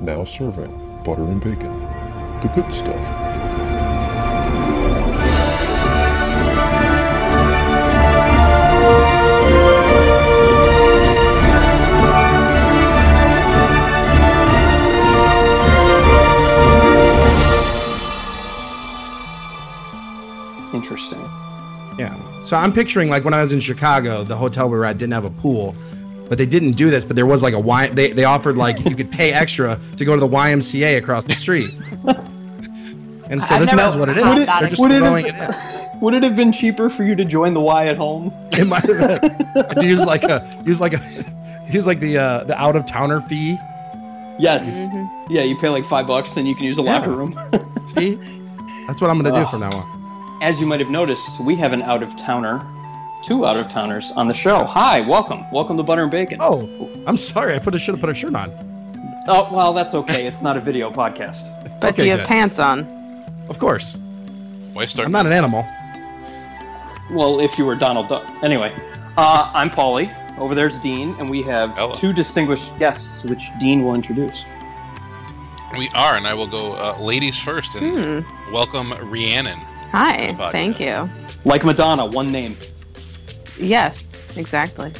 now serving butter and bacon. The good stuff. Interesting. Yeah. So I'm picturing like when I was in Chicago, the hotel we were at didn't have a pool, but they didn't do this. But there was like a Y. They they offered like you could pay extra to go to the YMCA across the street. And so I've this never is what it is. had They're that just Would it, throwing it in. have, would it have been cheaper for you to join the Y at home? It might have been. to use like a use like a use like the uh, the out of towner fee. Yes. Mm-hmm. Yeah, you pay like five bucks and you can use a Yeah. locker room. See, that's what I'm gonna do Oh. from now on. As you might have noticed, we have an out of towner, two out of towners on the show. Hi, welcome, welcome to Butter and Bacon. Oh, I'm sorry. I put a should have put a shirt on. Oh, well, that's okay. It's not a video podcast. But Okay, do you have good. pants on? Of course, Why start? I'm not an animal. Well, if you were Donald Duck. Anyway, uh, I'm Paulie. Over there's Dean, and we have Hello. two distinguished guests, which Dean will introduce. We are, and I will go uh, ladies first and Hmm. welcome Rhiannon. Hi. Thank you. Like Madonna, one name. Yes, exactly.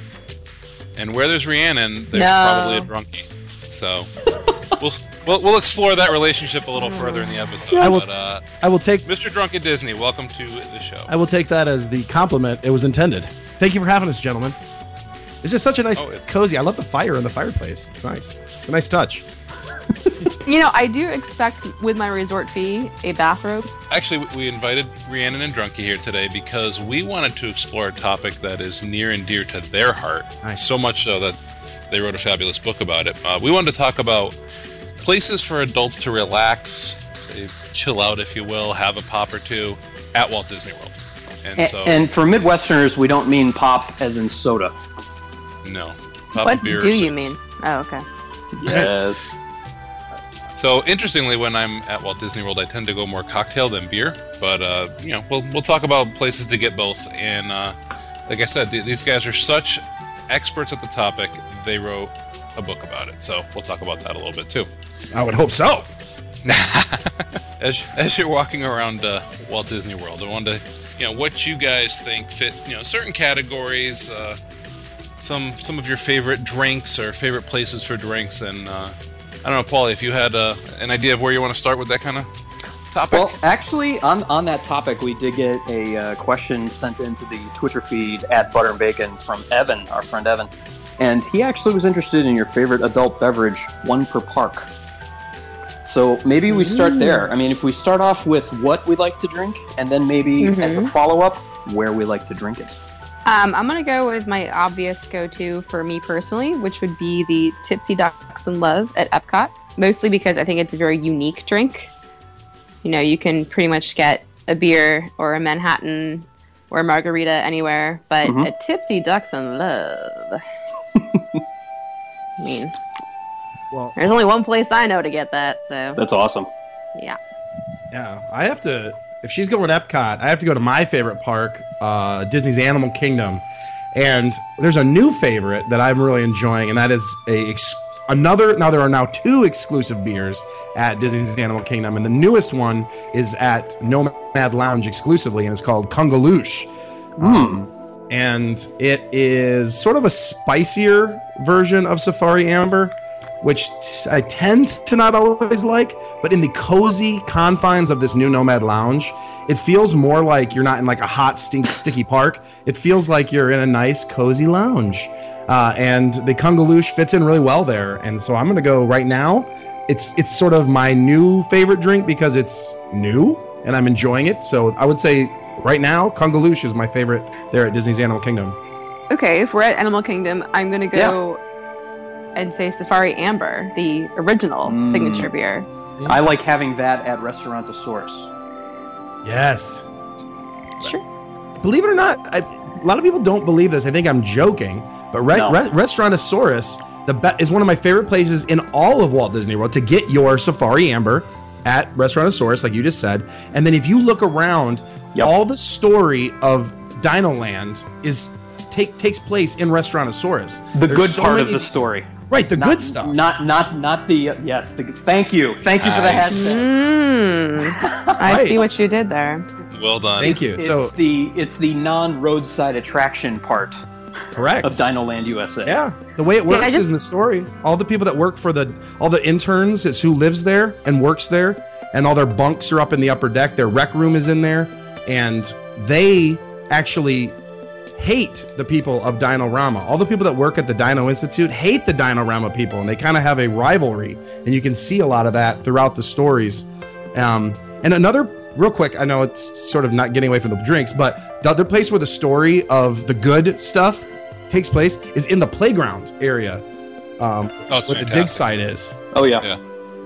And where there's Rhiannon, there's No. probably a drunkie. So we'll, we'll we'll explore that relationship a little further in the episode. I will- But uh, I will take Mr. Drunk at Disney, welcome to the show. I will take that as the compliment it was intended. Thank you for having us, gentlemen. This is such a nice, Oh, cozy. I love the fire in the fireplace. It's nice. It's a nice touch. You know, I do expect with my resort fee a bathrobe. Actually, we- we invited Rhiannon and Drunkie here today because we wanted to explore a topic that is near and dear to their heart. Nice. So much so that they wrote a fabulous book about it. Uh, we wanted to talk about places for adults to relax, say, chill out, if you will, have a pop or two at Walt Disney World. And A- so, and for Midwesterners, we don't mean pop as in soda. no. Pop what beer do you mean? Oh, okay. Yes. So interestingly, when I'm at Walt Disney World, I tend to go more cocktail than beer. But uh, you know, we'll we'll talk about places to get both. And uh, like I said, th- these guys are such experts at the topic. They wrote a book about it, so we'll talk about that a little bit too. I would hope so. As as you're walking around uh, Walt Disney World, I wanted to you know what you guys think fits you know certain categories. Uh, some some of your favorite drinks or favorite places for drinks, and uh, I don't know, Paulie, if you had uh, an idea of where you want to start with that kind of topic. Well, actually, on, on that topic, we did get a uh, question sent into the Twitter feed at Butter and Bacon from Evan, our friend Evan. And he actually was interested in your favorite adult beverage, one per park. So maybe we start there. I mean, if we start off with what we like to drink, and then maybe as a Mhm. follow up, where we like to drink it. Um, I'm gonna go with my obvious go-to for me personally, which would be the Tipsy Ducks in Love at Epcot. Mostly because I think it's a very unique drink. You know, you can pretty much get a beer or a Manhattan or a margarita anywhere, but Mhm. a Tipsy Ducks in Love. I mean, Well, there's only one place I know to get that, so That's awesome. yeah. yeah, I have to. If she's going to Epcot, I have to go to my favorite park, uh, Disney's Animal Kingdom. And there's a new favorite that I'm really enjoying, and that is a ex- another. Now there are now two exclusive beers at Disney's Animal Kingdom, and the newest one is at Nomad Lounge exclusively, and it's called Kungaloosh. Um, and it is sort of a spicier version of Safari Amber, which t- I tend to not always like. But in the cozy confines of this new Nomad Lounge, it feels more like you're not in like a hot, stink, sticky park. It feels like you're in a nice, cozy lounge. Uh, and the Kungaloosh fits in really well there. And so I'm going to go right now. It's it's sort of my new favorite drink because it's new and I'm enjoying it. So I would say right now, Kungaloosh is my favorite there at Disney's Animal Kingdom. Okay, if we're at Animal Kingdom, I'm gonna go and say Safari Amber, the original Mm. signature beer. I like having that at Restaurantosaurus. Yes. Sure. Believe it or not, I, a lot of people don't believe this. I think I'm joking, but Re- No. Re- Restaurantosaurus the be- is one of my favorite places in all of Walt Disney World to get your Safari Amber at Restaurantosaurus, like you just said. And then if you look around, Yep. all the story of Dino Land is take takes place in Restaurantosaurus. The There's good so part of many- the story. Right, the Not- good stuff. Not not not the yes. The, thank you, thank you for the Nice. headset. Mm, I Right. see what you did there. Well done. Thank you. It's so the it's the non roadside attraction part correct. of Dino Land USA. Yeah, the way it See, works just- is in the story. All the people that work for the, all the interns is who lives there and works there, and all their bunks are up in the upper deck. Their rec room is in there, and they actually hate the people of Dinorama. All the people that work at the Dino Institute hate the Dinorama people, and they kind of have a rivalry, and you can see a lot of that throughout the stories. Um, and another, real quick, I know it's sort of not getting away from the drinks, but the other place where the story of the good stuff takes place is in the playground area, um, Oh, it's where the dig site is. Oh yeah. Yeah.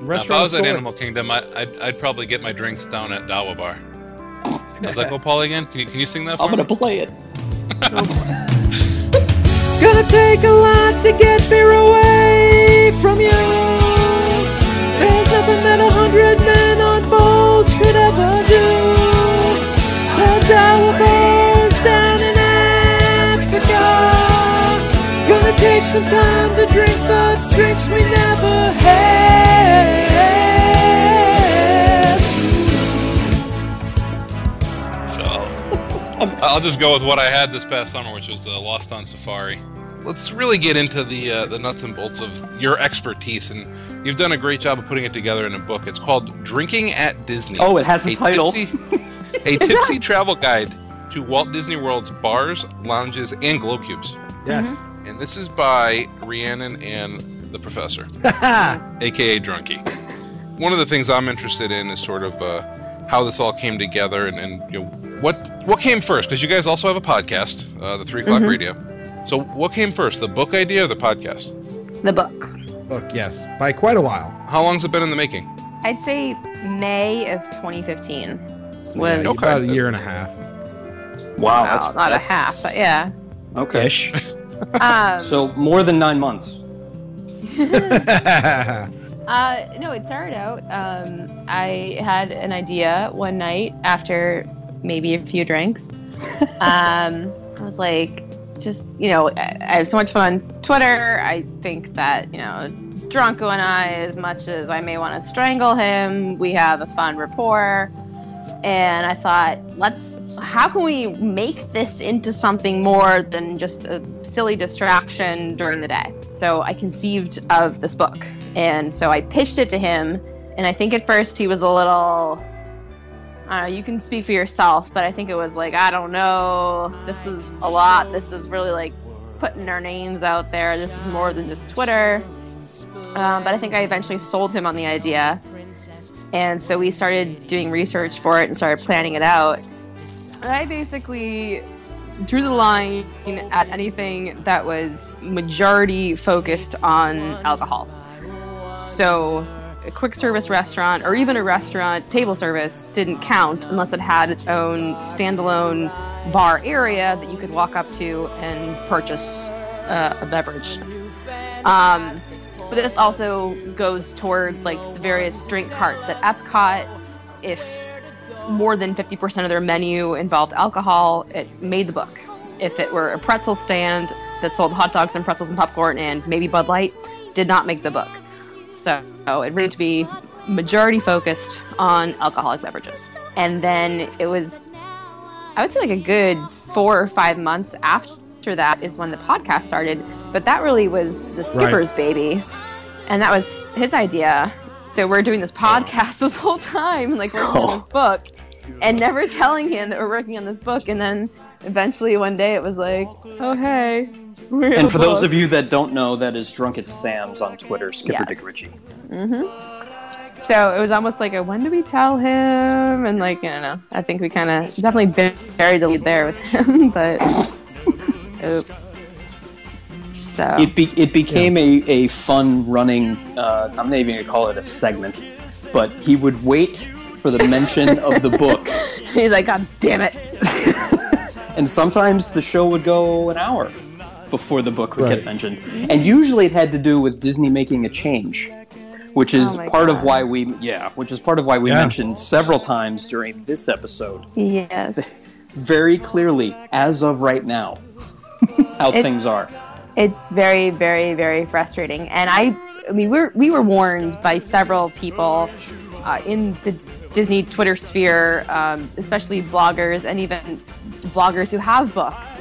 Now, if I was at Animal Kingdom, I, I'd, I'd probably get my drinks down at Dawa Bar. Does that go, Paul, again? Can you, can you sing that for I'm gonna me? play it. Gonna take a lot to get beer away from you. There's nothing that a hundred men on boats could ever do. The Dawa Bar's down in Africa. Gonna take some time to drink the drinks we never had. I'll just go with what I had this past summer, which was uh, Lost on Safari. Let's really get into the uh, the nuts and bolts of your expertise, and you've done a great job of putting it together in a book. It's called "Drinking at Disney." Oh, it has a title. Tipsy, a tipsy travel guide to Walt Disney World's bars, lounges, and glow cubes. Yes. And this is by Rhiannon and the Professor. aka Drunky. One of the things I'm interested in is sort of uh, how this all came together, and, and you know what what came first. Because you guys also have a podcast, uh, the Three O'clock Radio. So what came first, the book idea or the podcast? The book. Book, yes, by quite a while. How long's it been in the making? I'd say May of 2015 was yeah, Okay. about a year and a half. Wow, well, that's not that's- a half, but yeah. Okay. Ish. Um, So more than nine months. Uh, no, it started out. Um, I had an idea one night after maybe a few drinks. um, I was like, just you know, I I have so much fun on Twitter. I think that you know, Drunko and I, as much as I may want to strangle him, we have a fun rapport. And I thought, let's. How can we make this into something more than just a silly distraction during the day? So I conceived of this book, and so I pitched it to him. And I think at first he was a little. Know, you can speak for yourself, but I think it was like, I don't know, this is a lot. This is really like putting our names out there. This is more than just Twitter. Um, but I think I eventually sold him on the idea. And so we started doing research for it and started planning it out. I basically drew the line at anything that was majority focused on alcohol. So a quick service restaurant or even a restaurant table service didn't count unless it had its own standalone bar area that you could walk up to and purchase uh, a beverage. Um, but this also goes toward like the various drink carts at Epcot. If more than 50% of their menu involved alcohol, it made the book. If it were a pretzel stand that sold hot dogs and pretzels and popcorn and maybe Bud Light, did not make the book. So it really to be majority focused on alcoholic beverages. And then it was, I would say, like a good four or five months after that is when the podcast started. But that really was the skipper's baby. And that was his idea. So we're doing this podcast this whole time, like working on this oh. book, and never telling him that we're working on this book. And then eventually one day it was like, oh, hey. We're And for those of you that don't know, that is Drunk at Sam's on Twitter, Skipper Yes. Dick Ritchie. Mm-hmm. So it was almost like a when do we tell him? And like, I don't know. I think we kind of definitely buried the lead there with him, but oops. So It be, it became a, a fun running. Uh, I'm not even gonna call it a segment, but he would wait for the mention of the book, he's like, God damn it! and sometimes the show would go an hour before the book would Right. get mentioned, and usually it had to do with Disney making a change, which is Oh my part of why we yeah, which is part of why we Yeah. mentioned several times during this episode Yes, very clearly as of right now how things are. It's very, very, very frustrating. And I, I mean, we're, we were warned by several people uh, in the Disney Twitter sphere, um, especially bloggers and even bloggers who have books.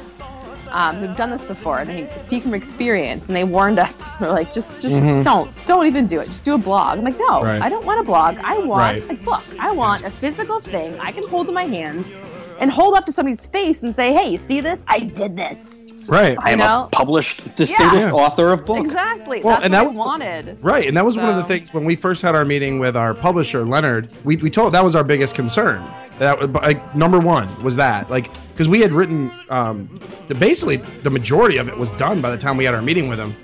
Um, who've done this before and they speak from experience and they warned us they're like just just Mhm. don't don't even do it just do a blog i'm like no Right. i don't want a blog i want Right. a book i want a physical thing i can hold in my hands and hold up to somebody's face and say hey you see this i did this Right. I am know? a published, distinguished Yeah. author of books. exactly Well, that's and what that i was- wanted Right, and that was one of the things when we first had our meeting with our publisher Leonard. We, we told that was our biggest concern. That was like number one was that like because we had written um, the, basically the majority of it was done by the time we had our meeting with him,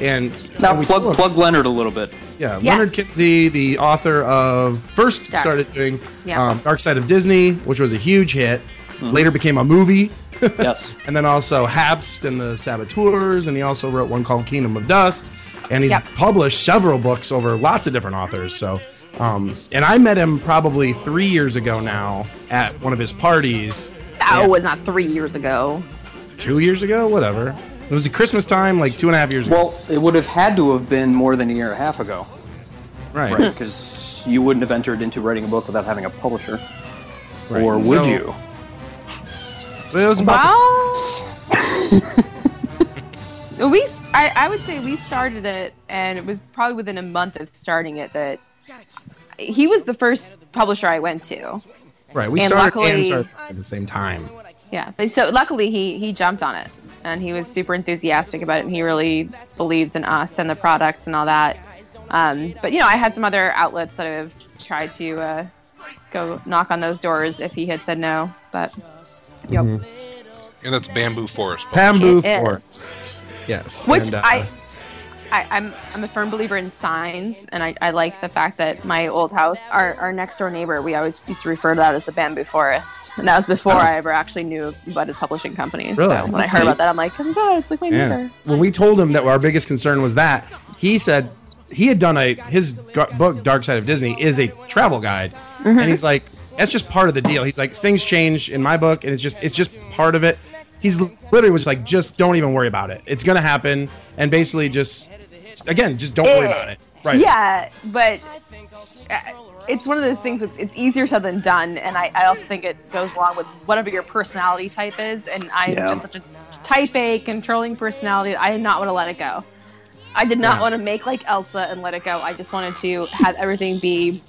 and Now and we plug plug Leonard a little bit. yeah, Yes. Leonard Kinsey, the author of first Dark. started doing Yeah. um, Dark Side of Disney, which was a huge hit. Later became a movie. Yes. and then also Habst and the Saboteurs, and he also wrote one called Kingdom of Dust, and he's Yep. published several books over lots of different authors. So, um, and I met him probably three years ago now at one of his parties. that Yeah. was not three years ago Two years ago, whatever. It was a Christmas time, like two and a half years ago. Well, it would have had to have been more than a year and a half ago, Right. right? Because you wouldn't have entered into writing a book without having a publisher, right. or would So- you? But it was about the well we I, I would say we started it and it was probably within a month of starting it that he was the first publisher i went to Right, we And started luckily- and started at the same time. Yeah, but so luckily he he jumped on it and he was super enthusiastic about it and he really believes in us and the product and all that. Um, but you know, I had some other outlets that I've tried to uh, go knock on those doors if he had said no, but yep. Mm-hmm. And that's Bamboo Forest. Bamboo It is. Forest. Yes. Which and, uh, I, I I'm I'm a firm believer in signs, and I, I like the fact that my old house, our, our next door neighbor, we always used to refer to that as the bamboo forest, and that was before I ever actually knew about his publishing company. Really? So when I heard neat. about that, I'm like, oh my god, it's like my Yeah. neighbor. When we told him that our biggest concern was that, he said he had done a his book Dark Side of Disney is a travel guide, Mm-hmm. and he's like, that's just part of the deal. He's like, things change in my book, and it's just it's just part of it. He's literally was like, just don't even worry about it. It's gonna happen, and basically just again, just don't worry Eh, about it. Right. Yeah, but uh, it's one of those things. that It's easier said than done, and I, I also think it goes along with whatever your personality type is. And I'm Yeah. just such a type A, controlling personality. I did not want to let it go. I did not Yeah. want to make like Elsa and let it go. I just wanted to have everything be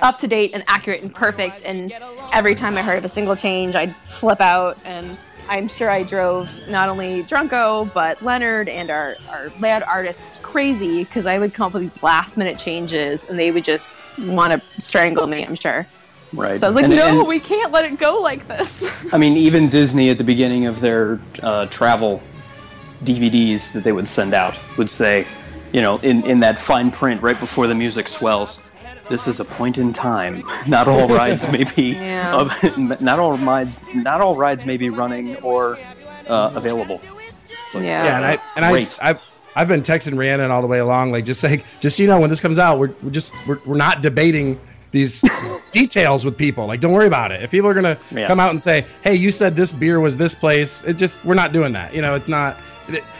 up to date and accurate and perfect. And every time I heard of a single change, I'd flip out. And I'm sure I drove not only Drunko, but Leonard and our, our layout artists crazy because I would come up with these last minute changes and they would just want to strangle me, I'm sure. Right. So I was like, And- no, and- we can't let it go like this. I mean, even Disney at the beginning of their uh, travel DVDs that they would send out would say, you know, in, in that fine print right before the music swells, this is a point in time. Not all rides may be, Yeah. uh, not all rides, not all rides may be running or uh, available. yeah. Yeah, and I and I Great. I've I've been texting Rhiannon all the way along, like just saying, just so you know, when this comes out, we're, we're just we're, we're not debating these details with people. Like, don't worry about it. If people are gonna Yeah. come out and say, "Hey, you said this beer was this place," it just we're not doing that. You know, it's not,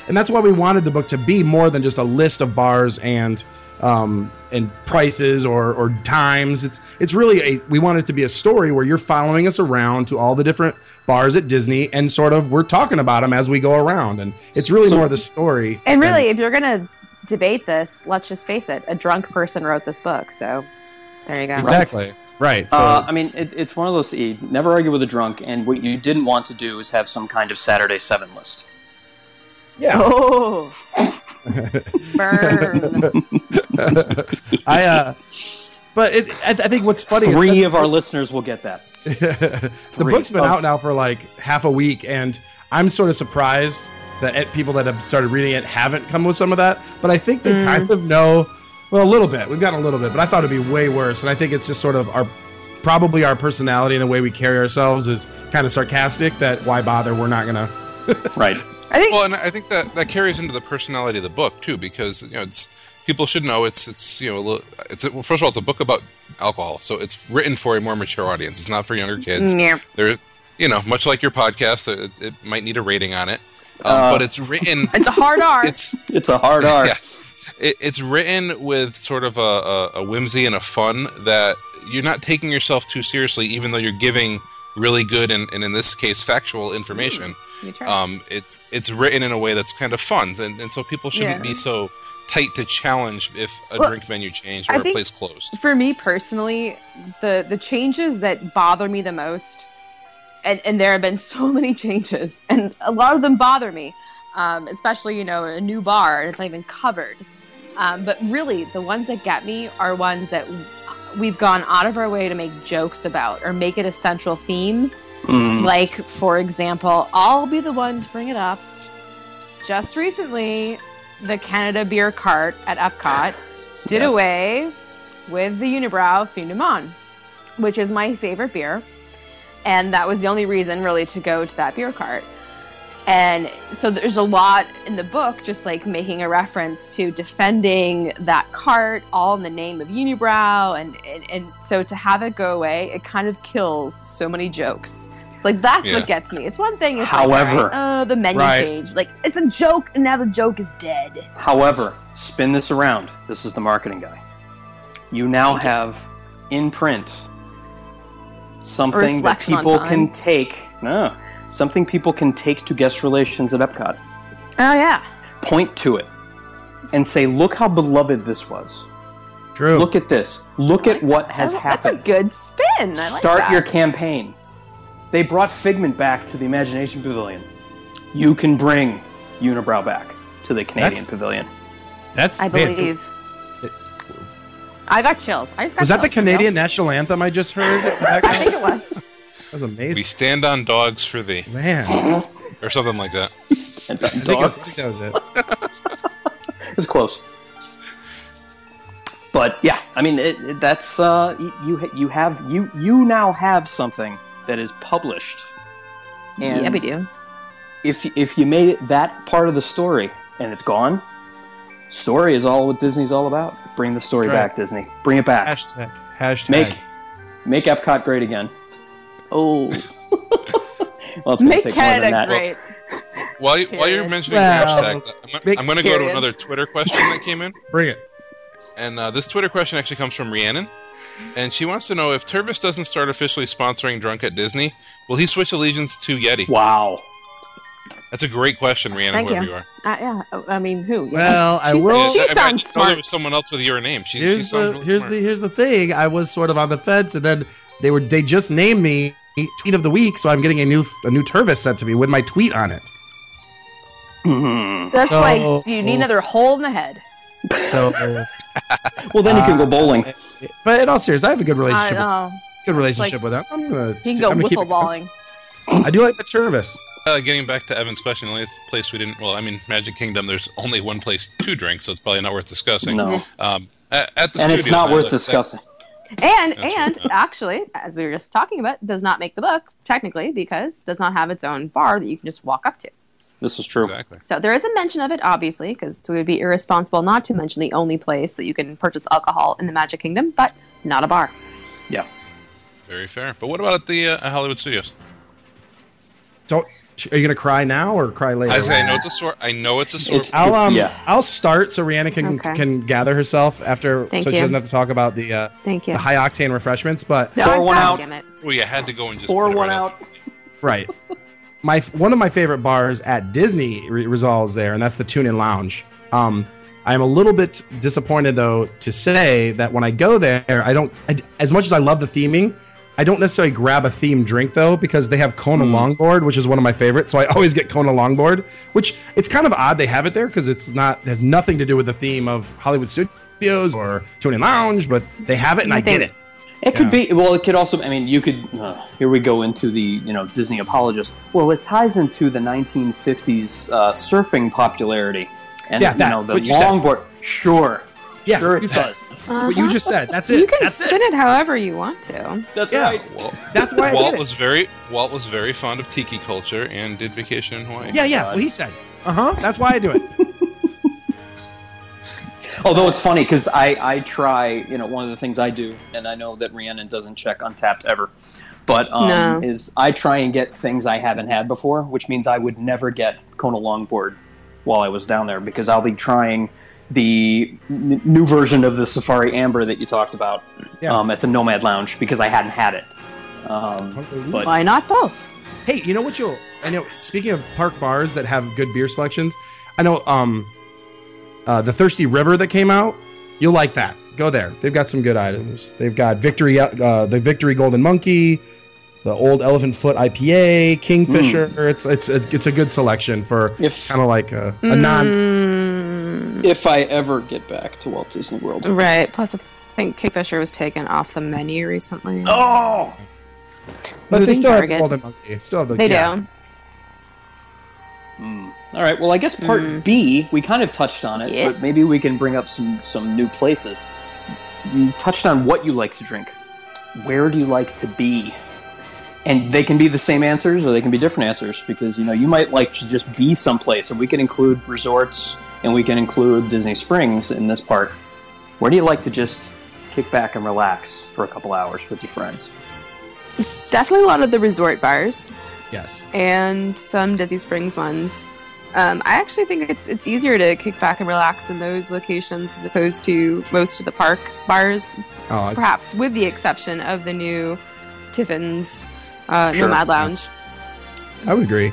and that's why we wanted the book to be more than just a list of bars and um and prices or or times. It's it's really a we want it to be a story where you're following us around to all the different bars at Disney and sort of we're talking about them as we go around and it's really So- more the story And than- really, if you're gonna debate this, let's just face it: a drunk person wrote this book. So there you go. exactly right so Uh, I mean, it, it's one of those. You never argue with a drunk, and what you didn't want to do is have some kind of Saturday Seven list. Yeah Oh, burn! i uh but it I, I think what's funny Three that- of our listeners will get that. the book's been Oh. out now for like half a week and i'm sort of surprised that it- people that have started reading it haven't come with some of that but i think they Mm. kind of know well a little bit we've gotten a little bit but i thought it'd be way worse and i think it's just sort of our probably our personality and the way we carry ourselves is kind of sarcastic that why bother we're not gonna Right. I think Well, and I think that that carries into the personality of the book too, because you know it's people should know it's it's you know it's well, first of all it's a book about alcohol, so it's written for a more mature audience. It's not for younger kids. Yeah. There, you know, much like your podcast, it, it might need a rating on it. Uh, but it's written. It's a hard R. It's It's a hard R. Yeah. it, it's written with sort of a, a, a whimsy and a fun that you're not taking yourself too seriously, even though you're giving really good and, and in this case factual information. Try. Um, it's it's written in a way that's kind of fun, and, and so people shouldn't Yeah. be so tight to challenge if a Well, drink menu changed or a think- place closed. for me personally, the the changes that bother me the most, and, and there have been so many changes, and a lot of them bother me, um, especially you know a new bar and it's not even covered. Um, but really, the ones that get me are ones that we've gone out of our way to make jokes about or make it a central theme. Mm. Like, for example, I'll be the one to bring it up. Just recently, the Canada Beer Cart at Epcot did Yes. away with the Unibroue Fin which is my favorite beer. And that was the only reason, really, to go to that beer cart. And so there's a lot in the book just like making a reference to defending that cart all in the name of Unibroue. And, and, and so to have it go away, it kind of kills so many jokes. It's like that's Yeah. what gets me. It's one thing if However- like, all right, uh, the menu Right. changed. Like it's a joke and now the joke is dead. However, spin this around. This is the marketing guy. You now have in print something that people can take. No, something people can take to guest relations at Epcot. Oh yeah. Point to it and say, "Look how beloved this was. True. Look at this. Look at what has That's, happened." That's a good spin. I like Start that. your campaign. They brought Figment back to the Imagination Pavilion. You can bring Unibroue back to the Canadian That's- Pavilion. That's I man, believe. I got chills. I just got Was that the Canadian you national anthem I just heard? I think it was. That was amazing. We stand on dogs for thee, Man, or something like that. And think, it was, I dogs. think that was it. It's close. But yeah, I mean it, it- that's uh, you you have you you now have something that is published, and yeah, we do. if if you made it that part of the story and it's gone, story is all what Disney's all about. Bring the story Right. back, Disney. Bring it back. Hashtag. Hashtag. Make make Epcot great again. Oh, well, it's Make take more than Canada that. great. While, you, while you're mentioning Well, hashtags, I'm, I'm going to go to another Twitter question that came in. Bring it. And uh, this Twitter question actually comes from Rhiannon. And she wants to know if Tervis doesn't start officially sponsoring Drunk at Disney, will he switch allegiance to Yeti? Wow. That's a great question, Rhiannon, Thank whoever you. you, are. Uh, yeah. Oh, I mean, who? Yeah. Well, I She's- will. She I, I, sounds I know smart. there was someone else with your name. She, she here's sounds the really here's smart. the here's the thing. I was sort of on the fence, and then they were they just named me tweet of the week, so I'm getting a new a new Tervis sent to me with my tweet on it. That's So- why you need another hole in the head. So, Well, then you can Uh, go bowling. but in all seriousness, I have a good I relationship. with, know. good relationship like- with them. I'm gonna. He can I'm go gonna keep wiffle balling. I do like the Tervis. Uh, getting back to Evan's question, the only place we didn't, well, I mean, Magic Kingdom, there's only one place to drink, so it's probably not worth discussing. No, Um, at, at the and it's not I worth like- discussing. And That's and right. actually, as we were just talking about, does not make the book technically because it does not have its own bar that you can just walk up to. This is true. Exactly. So there is a mention of it, obviously, because we would be irresponsible not to mention the only place that you can purchase alcohol in the Magic Kingdom, but not a bar. Yeah. Very fair. But what about at the uh, Hollywood Studios? Don't. Are you gonna cry now or cry later? I say I know it's a sore. I know it's a sore. It's- I'll um Yeah. I'll start so Rhiannon can Okay. can gather herself after Thank so she doesn't have to talk about the uh, Thank you. the high octane refreshments. But No, Pour I'm one God out. damn it. well, you had to go and just Pour one right out. right, my one of my favorite bars at Disney re- resolves there, and that's the Tune In Lounge. Um, I'm a little bit disappointed though to say that when I go there, I don't I, as much as I love the theming. I don't necessarily grab a themed drink though because they have Kona Hmm. Longboard, which is one of my favorites. So I always get Kona Longboard, which it's kind of odd they have it there because it's not has nothing to do with the theme of Hollywood Studios or Tune In Lounge, but they have it and I get it. It could Yeah. be. Well, it could also. I mean, you could. Uh, here we go into the you know Disney apologist. Well, it ties into the 1950s uh, surfing popularity, and Yeah, you that- know the what you said. longboard. Sure, Yeah, sure it you said- does. What you just said. That's it. You can That's spin it. it. however you want to. That's Yeah. right. Walt, That's why I Walt get it. was very Walt was very fond of tiki culture and did vacation in Hawaii. Yeah, yeah. What he said. Uh huh. That's why I do it. Although it's funny because I I try. You know, one of the things I do, and I know that Rhiannon doesn't check Untappd ever. but um, No. is I try and get things I haven't had before, which means I would never get Kona longboard while I was down there because I'll be trying the n- new version of the Safari Amber that you talked about Yeah. um, at the Nomad Lounge because I hadn't had it. Um, but Why not both? Hey, you know what you'll I know speaking of park bars that have good beer selections, I know um uh, the Thirsty River that came out, you'll like that. Go there. They've got some good items. They've got Victory uh, the Victory Golden Monkey, the Old Elephant Foot IPA, Kingfisher. It's it's a, it's a good selection for if kind of like a, a non If I ever get back to Walt Disney World, right. Plus, I think Kingfisher was taken off the menu recently. oh, but they Moving still have the target. Golden Monkey. Still have the They yeah. do. Hmm. All right. Well, I guess part Mm. B we kind of touched on it, Yes. but maybe we can bring up some some new places. You touched on what you like to drink. Where do you like to be? And they can be the same answers, or they can be different answers, because you know you might like to just be someplace, and we can include resorts, and we can include Disney Springs in this part. Where do you like to just kick back and relax for a couple hours with your friends? Definitely a lot of the resort bars. Yes. and some Disney Springs ones. Um, I actually think it's it's easier to kick back and relax in those locations as opposed to most of the park bars, Oh, perhaps with the exception of the new Tiffin's uh, Sure. Nomad Lounge. I would agree.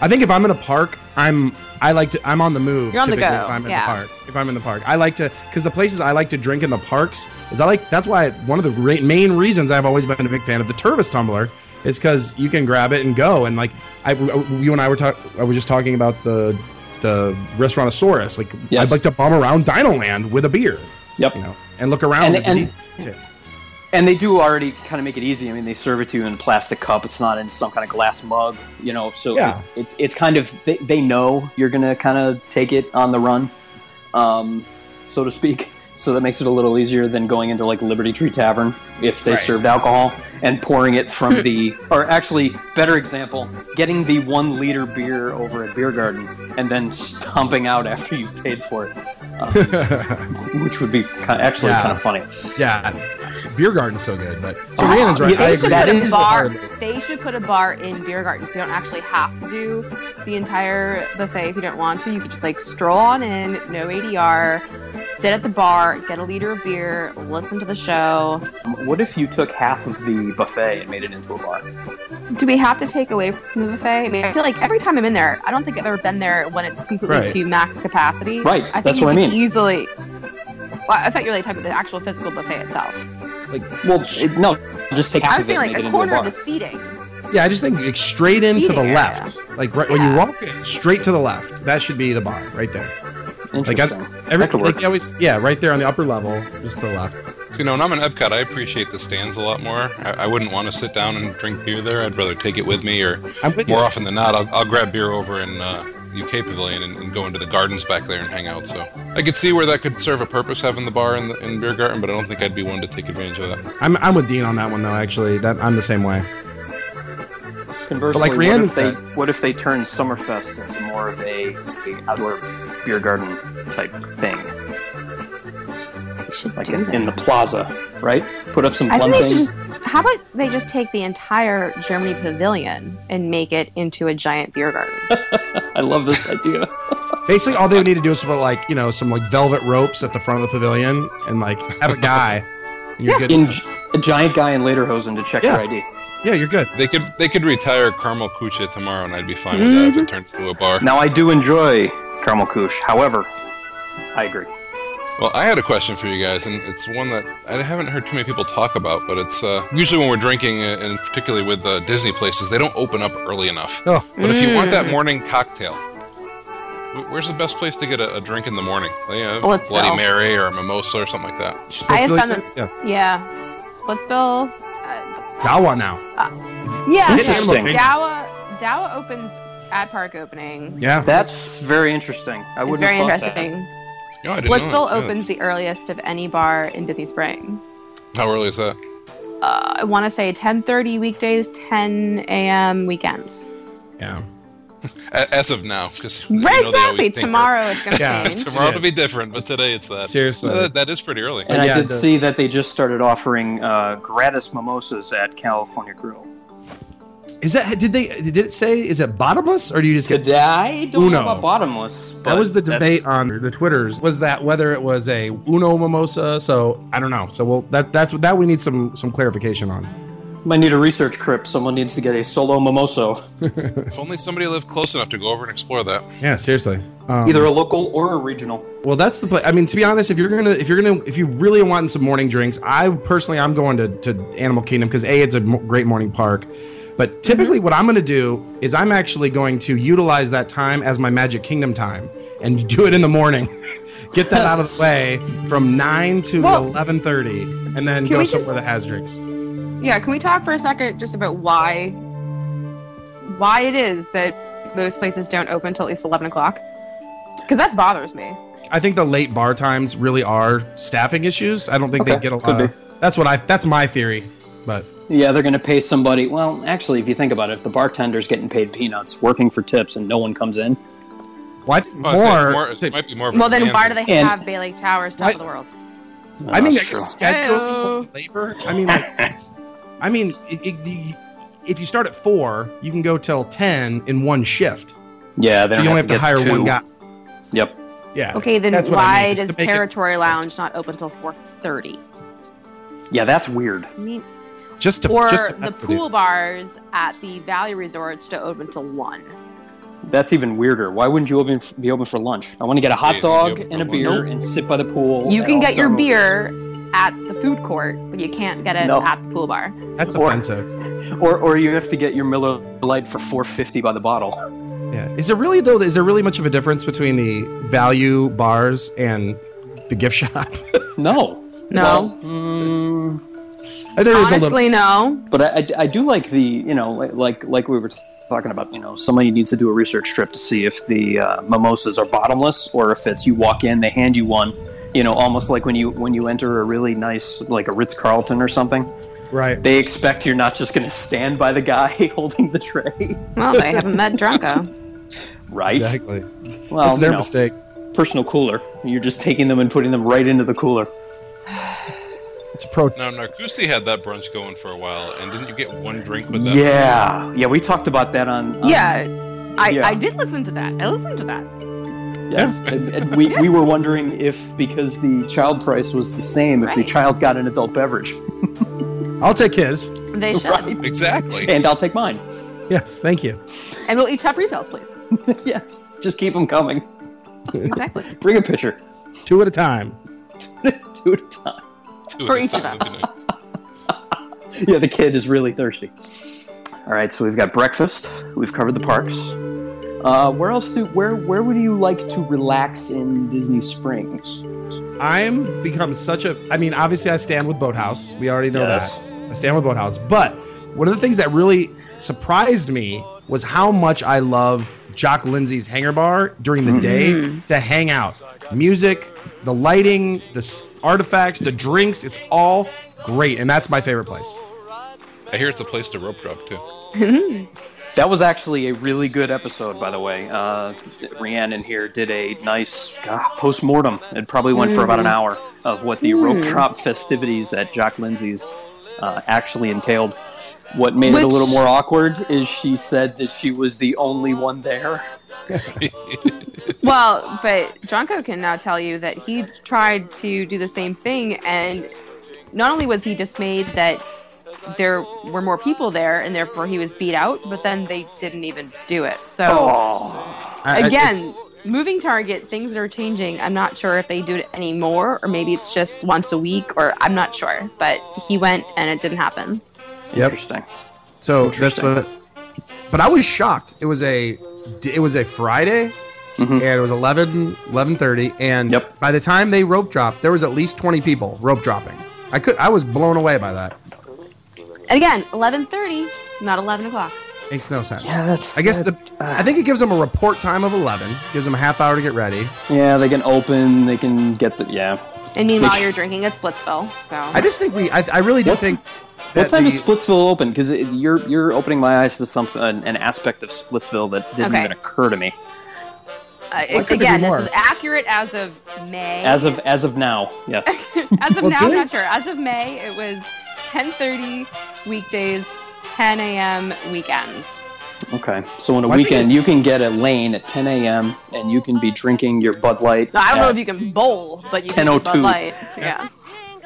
I think if I'm in a park, I'm I like to I'm on the move. You're on the go, If I'm in yeah. the park, if I'm in the park, I like to because the places I like to drink in the parks is I like that's why one of the great main reasons I've always been a big fan of the Tervis tumbler is because you can grab it and go and like I you and I were talking I was just talking about the the restaurantosaurus like Yes. I'd like to bum around Dinoland with a beer Yep. you know and look around And- at the and- details. And they do already kind of make it easy. I mean, they serve it to you in a plastic cup. It's not in some kind of glass mug, you know. So Yeah. it, it, it's kind of they, they know you're gonna kind of take it on the run, um, so to speak. So that makes it a little easier than going into like Liberty Tree Tavern if they Right. served alcohol and pouring it from the. Or actually, better example, getting the one liter beer over at Beer Garden and then stomping out after you paid for it, um, which would be kind actually Yeah. kind of funny. yeah, beer garden's so good, but so Rhiannon's right. yeah, I They agree. should That put a bar. They should put a bar in beer garden, so you don't actually have to do the entire buffet if you don't want to. You could just like stroll on in, no ADR, sit at the bar, get a liter of beer, listen to the show. What if you took half of the buffet and made it into a bar? Do we have to take away from the buffet? I mean, I feel like every time I'm in there, I don't think I've ever been there when it's completely Right. to max capacity. Right, I think that's you what I mean. Easily. Well, I thought you were like talking about the actual physical buffet itself. Like, Well, it, no, just take I half was of thinking like a into a corner of the seating. Yeah, I just think like, straight into the area. left. Like right when you walk in, straight to the left. That should be the bar right there. Like I, every That could like work. always yeah, right there on the upper level, just to the left. So, you know, when I'm in Epcot, I appreciate the stands a lot more. I, I wouldn't want to sit down and drink beer there. I'd rather take it with me, or with more you. often than not, I'll, I'll grab beer over in uh, UK Pavilion and, and go into the gardens back there and hang out. So I could see where that could serve a purpose having the bar in the in beer garden, but I don't think I'd be one to take advantage of that. I'm I'm with Dean on that one though. Actually, that I'm the same way. Conversely, like what, Rhiannon if they, said- what if they turn Sommerfest into more of a, a outdoor beer garden type thing, They should like in, in the plaza, right? Put up some I think they should just. How about they just take the entire Germany pavilion and make it into a giant beer garden? I love this idea. Basically, all they would need to do is put like you know some like velvet ropes at the front of the pavilion and like have a guy. and You're good. in a giant guy in lederhosen to check Yeah. your ID. yeah, you're good. They could they could retire Karamell-Küche tomorrow, and I'd be fine with that if mm-hmm. it turns into a bar. Now, I do enjoy Karamell-Küche. However, I agree. Well, I had a question for you guys, and it's one that I haven't heard too many people talk about. But it's uh, usually when we're drinking, uh, and particularly with uh, Disney places, they don't open up early enough. Oh. But if you want Mm. that morning cocktail, where's the best place to get a, a drink in the morning? They have Splitsville. Bloody Mary or a mimosa or something like that. I have found sick? yeah. Yeah, Splitsville. Uh, Dawa now. yeah, Interesting. Dawa Dawa opens at park opening. Yeah. That's very interesting. I It's wouldn't very have thought interesting. No, I didn't know Splitsville. Yeah, opens the earliest of any bar in Disney Springs. How early is that? Uh, I want to say 10:30 weekdays, 10 a.m. weekends. Yeah. As of now, because exactly. Tomorrow it's going to Yeah. change. Tomorrow Yeah. will be different, but today it's that. Seriously. Uh, that is pretty early. And I did see that they just started offering uh, gratis mimosas at California Grill. Is that did they did it say is it bottomless or do you just get I don't know Uno. about bottomless. That was the that's- debate on the Twitters. Was that whether it was a Uno mimosa? So I don't know. So well, that that's that we need some some clarification on. Might need a research trip. Someone needs to get a solo mimoso, If only somebody lived close enough to go over and explore that. Yeah, seriously. Um, either a local or a regional. Well, that's the play. I mean, to be honest, if you're gonna, if you're gonna, if you really want some morning drinks, I personally, I'm going to, to Animal Kingdom because a, it's a great morning park. But mm-hmm. typically, what I'm going to do is I'm actually going to utilize that time as my Magic Kingdom time and do it in the morning. Get that out of the way from nine to eleven thirty, and then go just- somewhere that has drinks. Yeah, can we talk for a second just about why why it is that most places don't open until at least eleven o'clock? Because that bothers me. I think the late bar times really are staffing issues. I don't think they get a lot. Of, that's what I. That's my theory. But Yeah, they're going to pay somebody. Well, actually, if you think about it, if the bartender's getting paid peanuts, working for tips, and no one comes in, well, I think Well, I'd more. more- it might be more of Well, then why do they And- have Bay Lake Towers top I- of the world? I mean, like, schedule labor. I mean, like, I mean, it, it, the- if you start at four, you can go till ten in one shift. yeah, they So don't you only have have to hire get one guy. Yep. Yeah. Okay, then That's what I why mean, does make it- Territory Lounge not open until four thirty? Yeah, that's weird. I mean, Just to or just to the pool bars at the Value Resorts to open till one. That's even weirder. Why wouldn't you open, be open for lunch? I want to get a hot you can be dog and a beer Nope. and sit by the pool. You can get your start- beer at the food court, but you can't get it No. at the pool bar. That's or- offensive. or or you have to get your Miller Lite for four fifty by the bottle. Yeah. Is there really though? Is there really much of a difference between the value bars and the gift shop? No, No. Well, mm, there is a little. Honestly, no. but I, I, I do like the you know like like, like we were talking about. You know, somebody needs to do a research trip to see if the uh, mimosas are bottomless or if it's you walk in, they hand you one. You know, almost like when you when you enter a really nice like a Ritz Carlton or something. Right. They expect you're not just going to stand by the guy holding the tray, Well, they haven't met Drunko. right? Exactly. Well, That's their you know, mistake. personal cooler. You're just taking them and putting them right into the cooler. It's a pro. Now, Narcoossee had that brunch going for a while, and didn't you get one drink with that? Yeah, yeah, we talked about that on. on Yeah, I, Yeah. I did listen to that. I listened to that. Yes, and, and we, we were wondering if because the child price was the same, if the child got an adult beverage, I'll take his. They should. right? Exactly. And I'll take mine. Yes. Thank you. And we'll each have refills, please. yes, just keep them coming. Exactly. Bring a pitcher, Two at a time. two at a time. Two For each of time us. nice. Yeah, the kid is really thirsty. All right, so we've got breakfast. We've covered the parks. Uh, where else do where where would you like to relax in Disney Springs? I'm become such a. I mean, obviously, I stand with Boathouse. We already know Yes. that. I stand with Boathouse. But one of the things that really surprised me was how much I love Jock Lindsay's Hangar Bar during the day to hang out. Music, the lighting, the artifacts, the drinks. It's all great, and that's my favorite place. I hear it's a place to rope drop too. That was actually a really good episode, by the way. Uh, Rhiannon here did a nice post mortem. It probably went for about an hour of what the rope drop festivities at Jock Lindsay's uh, actually entailed. What made it a little more awkward is she said that she was the only one there. Well, but Drunko can now tell you that he tried to do the same thing, and not only was he dismayed that there were more people there, and therefore he was beat out, but then they didn't even do it. So Oh, I- I- again, moving target, things are changing. I'm not sure if they do it anymore, or maybe it's just once a week, or I'm not sure. But he went, and it didn't happen. Yep. interesting. So that's Interesting. what. But I was shocked. It was a it was a Friday, Mhm. and it was 11, 11.30, and Yep. by the time they rope dropped, there was at least twenty people rope dropping. I could I was blown away by that. And again, 11:30, not 11 o'clock. Makes no sense. Yeah, that's. I guess the that's- I think it gives them a report time of eleven. Gives them a half hour to get ready. Yeah, they can open. They can get the. Yeah. And meanwhile, Which- you're drinking at Splitsville. So I just think we. I, I really do think that time the- does Splitsville open? Because you're you're opening my eyes to something an, an aspect of Splitsville that didn't Okay. even occur to me Uh, it again, be this is accurate as of May. as of as of now. Yes. as of Well, now, do I'm not sure. As of May, it was 10:30 weekdays, 10 a.m. weekends. Okay. So on a Well, weekend, it- you can get a lane at 10 a.m. and you can be drinking your Bud Light. No, I don't know if you can bowl, but you can 10:02. Bud Light. Yeah.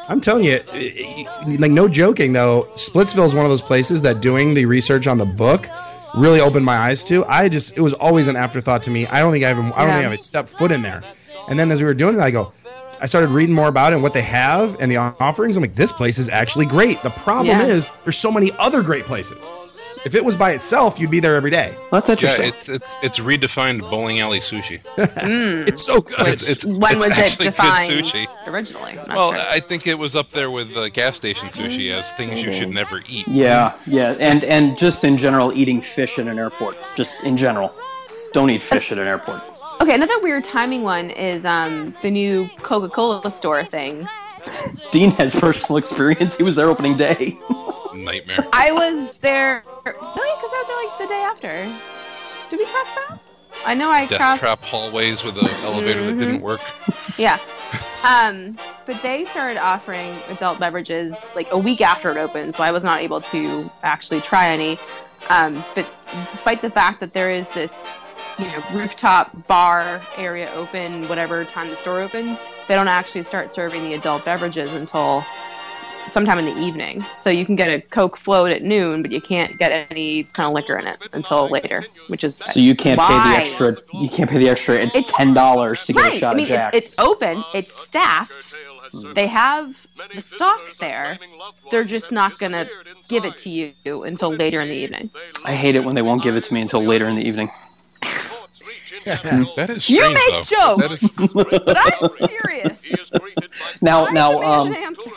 I'm telling you, like no joking though, Splitsville is one of those places that doing the research on the book really opened my eyes to. I just it was always an afterthought to me. I don't think I even I don't Yeah. think I've stepped foot in there. And then as we were doing it, I go, I started reading more about it and what they have and the offerings. I'm like, this place is actually great. The problem Yeah. is there's so many other great places. If it was by itself, you'd be there every day. That's Yeah, interesting. it's it's it's redefined bowling alley sushi. Mm. It's so good. It's, it's, when it's was it defined good sushi. originally? Not Well, sure. I think it was up there with uh, gas station sushi as things you should never eat. yeah, yeah, and and just in general, eating fish in an airport. Just in general, don't eat fish at an airport. Okay, another weird timing one is um, the new Coca-Cola store thing. Dean has personal experience. He was there opening day. Nightmare. I was there really because I was like the day after. Did we cross paths? I know I Death crossed. trap hallways with an elevator that didn't work. Yeah. Um, but they started offering adult beverages like a week after it opened, so I was not able to actually try any. Um, but despite the fact that there is this, you know, rooftop bar area open whatever time the store opens, they don't actually start serving the adult beverages until sometime in the evening. So you can get a Coke float at noon, but you can't get any kind of liquor in it until later, which is So you can't pay the extra. You can't pay the extra It's- ten dollars to get right. a shot I mean, of Jack. It's, it's open, it's staffed. They have the stock there. They're just not going to give it to you until later in the evening. I hate it when they won't give it to me until later in the evening. That is You make though. jokes. That is, But I'm serious. Now, now, um, an answer.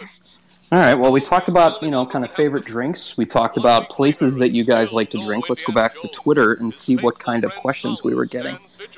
All right. Well, we talked about you know kind of favorite drinks. We talked about places that you guys like to drink. Let's go back to Twitter and see what kind of questions we were getting.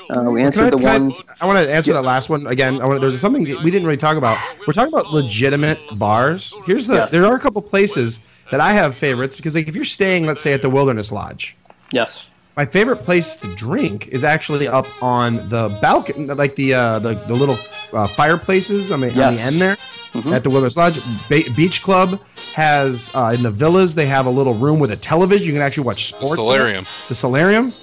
Uh, we Can I, answered the can I- one. I, want to answer that last one again. I want there's something that we didn't really talk about. We're talking about legitimate bars. Here's the Yes. there are a couple places that I have favorites because like if you're staying, let's say at the Wilderness Lodge, Yes. my favorite place to drink is actually up on the balcony, like the uh, the, the little uh, fireplaces on the on the end there Mhm. at the Wilderness Lodge. Ba- Beach Club has uh, in the villas they have a little room with a television. You can actually watch sports. in it. solarium. The solarium.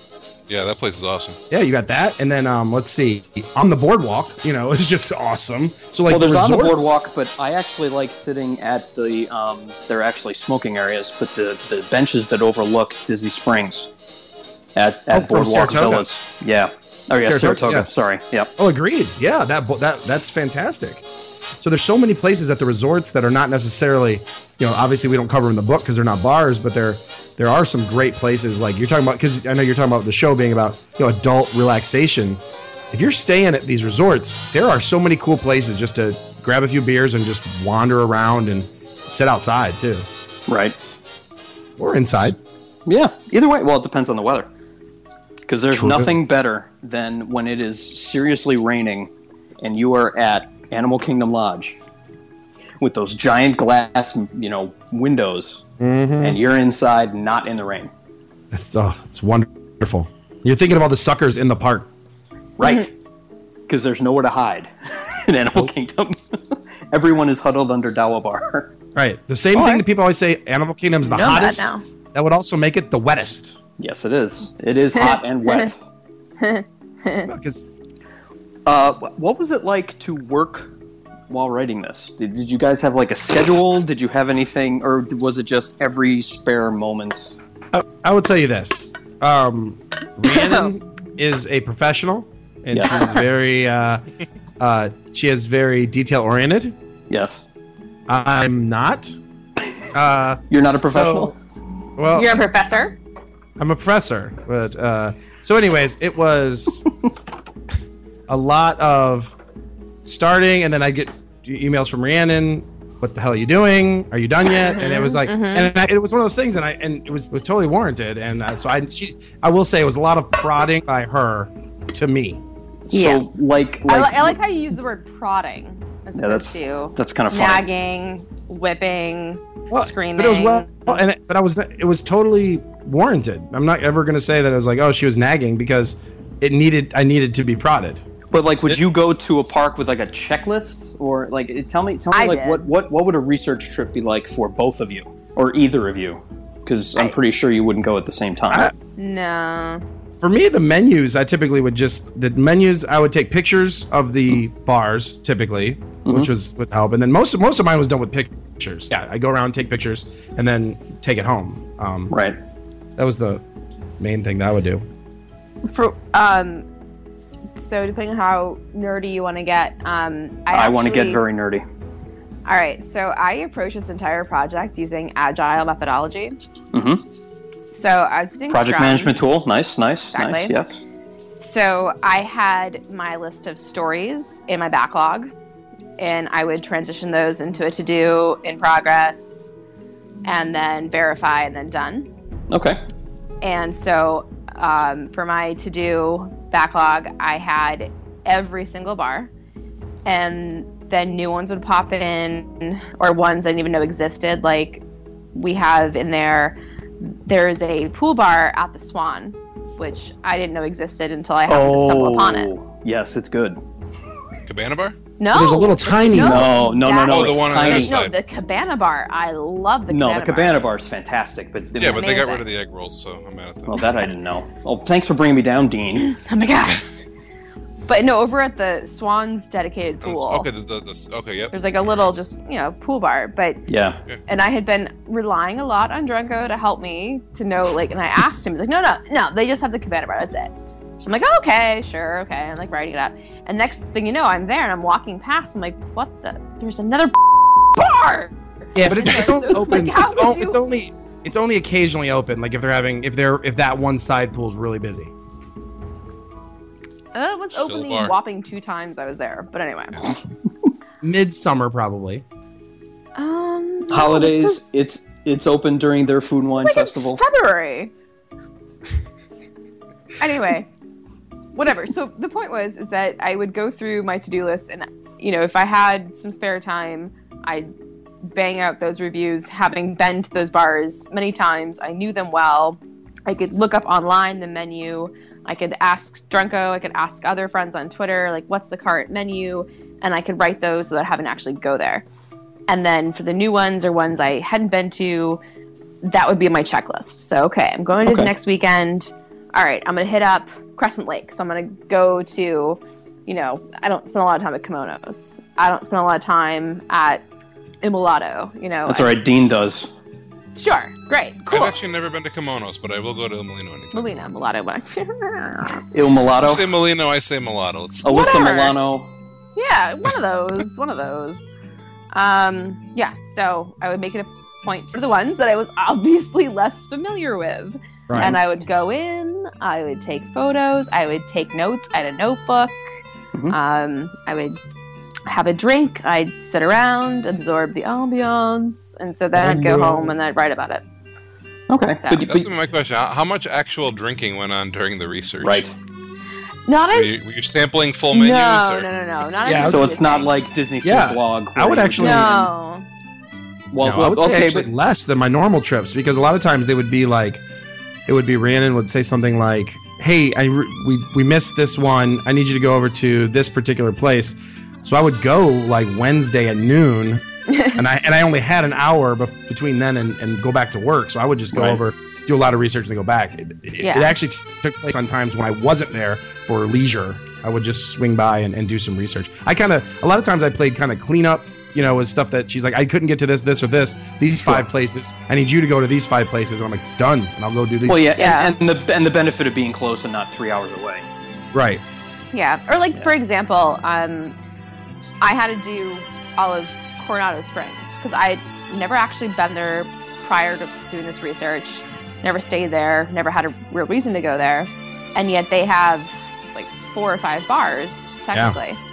Yeah, that place is awesome. Yeah, you got that, and then um, let's see, on the boardwalk, you know, it's just awesome. So like, well, there's on the boardwalk, but I actually like sitting at the. Um, they're actually smoking areas, but the the benches that overlook Disney Springs at Oh, at from Boardwalk Saratoga. Villas. Yeah. Oh yeah, Saratoga, Saratoga. yeah. Sorry. Yeah. Oh, agreed. Yeah, that that that's fantastic. So there's so many places at the resorts that are not necessarily, you know, obviously we don't cover them in the book because they're not bars, but there there are some great places like you're talking about because I know you're talking about the show being about you know adult relaxation. If you're staying at these resorts, there are so many cool places just to grab a few beers and just wander around and sit outside too, Right. or inside. Yeah. Either way, well, it depends on the weather. Because there's True. nothing better than when it is seriously raining and you are at Animal Kingdom Lodge with those giant glass, you know, windows, Mm-hmm. and you're inside, not in the rain. It's oh, it's wonderful. You're thinking of all the suckers in the park. Right. Because there's nowhere to hide in Animal Kingdom. Everyone is huddled under Dawa Bar. Right. The same All thing that people always say Animal Kingdom is the Know that hottest. now. That would also make it the wettest. yes, it is. It is hot and wet. Because Uh, what was it like to work while writing this? Did, did you guys have like a schedule? Did you have anything, or was it just every spare moment? I, I will tell you this: um, Rhiannon is a professional, and Yeah. she's very. Uh, uh, she is very detail oriented. Yes, I'm not. Uh, you're not a professional. so, well, You're a professor? I'm a professor, but uh, so anyways, it was a lot of starting, and then I get emails from Rhiannon. What the hell are you doing? Are you done yet? And it was like, and I, it was one of those things, and I and it was was totally warranted. And uh, so I she I will say it was a lot of prodding by her to me. so, Yeah. like, I, like li- I like how you use the word prodding as Yeah, opposed that's- to that's kind of funny. nagging, whipping, Well, screaming. But it was well, and it, but I was it was totally warranted. I'm not ever going to say that it was like, oh, she was nagging because it needed I needed to be prodded. But like, would you go to a park with like a checklist, or like, tell me, tell me, I like, did. what what what would a research trip be like for both of you, or either of you? Because I'm pretty sure you wouldn't go at the same time. no. For me, the menus I typically would just the menus I would take pictures of the bars typically, which was would help, and then most of most of mine was done with pictures. Yeah, I go around take pictures and then take it home. Um, right. That was the main thing that I would do. For um, so depending on how nerdy you want to get, um, I, I, want to get very nerdy. All right, so I approached this entire project using agile methodology. Mm-hmm. So I was using Project Scrum. management tool. Nice, nice, nice. Exactly. Yes. So I had my list of stories in my backlog, and I would transition those into a to do in progress, and then verify, and then done. Okay. And so um, for my to do backlog, I had every single bar, and then new ones would pop in, or ones I didn't even know existed. Like we have in there, there's a pool bar at the Swan, which I didn't know existed until I happened to stumble upon it. Oh, yes, it's good. Cabana bar? No, There's a little tiny No, no, no, no. Oh, the it's one on the tiny. other No, the Cabana Bar. I love the cabana bar. No, Cabana the Cabana Bar. bar is fantastic, but Yeah, but they got rid of the egg rolls, so I'm mad at them. well, that I didn't know. Oh, thanks for bringing me down, Dean. Oh my god! but no, over at the Swan's dedicated That's- pool. Okay, the, the, the, okay, yep. There's like a little, just you know, pool bar. But Yeah. and I had been relying a lot on Drunko to help me to know, like, and I asked him, he's like, no, no, no, they just have the Cabana Bar. That's it. I'm like, okay, sure, okay. I'm like writing it up, and next thing you know, I'm there and I'm walking past. I'm like, what the? There's another bar. Yeah, but it's, it's only open. how it's, o- you- it's only it's only occasionally open. Like if they're having if they're if that one side pool's really busy. Uh, it was Still open the bar. whopping two times I was there. But anyway, Midsummer probably. um, Holidays. this is- It's it's open during their food and wine like festival. February. anyway, whatever. So the point was is that I would go through my to-do list, and you know, if I had some spare time, I'd bang out those reviews. Having been to those bars many times, I knew them well. I could look up online the menu. I could ask Drunko. I could ask other friends on Twitter, like, what's the current menu? And I could write those so that I haven't actually go there. And then for the new ones or ones I hadn't been to, that would be my checklist. So, okay, I'm going to Okay. next weekend. All right, I'm going to hit up Crescent Lake. So I'm going to go to, you know, I don't spend a lot of time at Kimonos. I don't spend a lot of time at Immolato, you know. That's all right. Dean does. Sure, great, cool. I've actually never been to Kimonos, but I will go to El Molino anytime. Molina, Mulatto. What? Il Mulatto. You say Molino, I say Mulatto. It's Alyssa Whatever. Milano. yeah, one of those. one of those. Um, yeah. So I would make it a point for the ones that I was obviously less familiar with, Right. and I would go in. I would take photos. I would take notes. I had a notebook. Mhm. Um, I would have a drink. I'd sit around, absorb the ambiance, and so then I'd go Ambiance. home and I'd write about it. Okay. Yeah. But, That's but, my question. How, how much actual drinking went on during the research? right. Not Were as you, were you sampling full menus? no, or? no, no, no, not Yeah, as So it's not like Disney Food Yeah. Blog. I would actually- no. Well, no, well, I would say actually but less than my normal trips because a lot of times they would be like, it would be Rhiannon would say something like, "Hey, I re- we we missed this one. I need you to go over to this particular place." So I would go like Wednesday at noon, and I and I only had an hour bef- between then and, and go back to work. So I would just go Right. over, do a lot of research, and then go back. It, it, Yeah. it actually t- took place on times when I wasn't there for leisure. I would just swing by and, and do some research. I kind of a lot of times I played kind of cleanup. You know, with stuff that she's like, I couldn't get to this, this, or this. These Sure. five places. I need you to go to these five places. And I'm like, done, and I'll go do these. well, yeah, Yeah. And, and the and the benefit of being close and not three hours away. Right. Yeah, or like for example, um, I had to do all of Coronado Springs because I had never actually been there prior to doing this research. Never stayed there. Never had a real reason to go there, and yet they have like four or five bars technically. Yeah.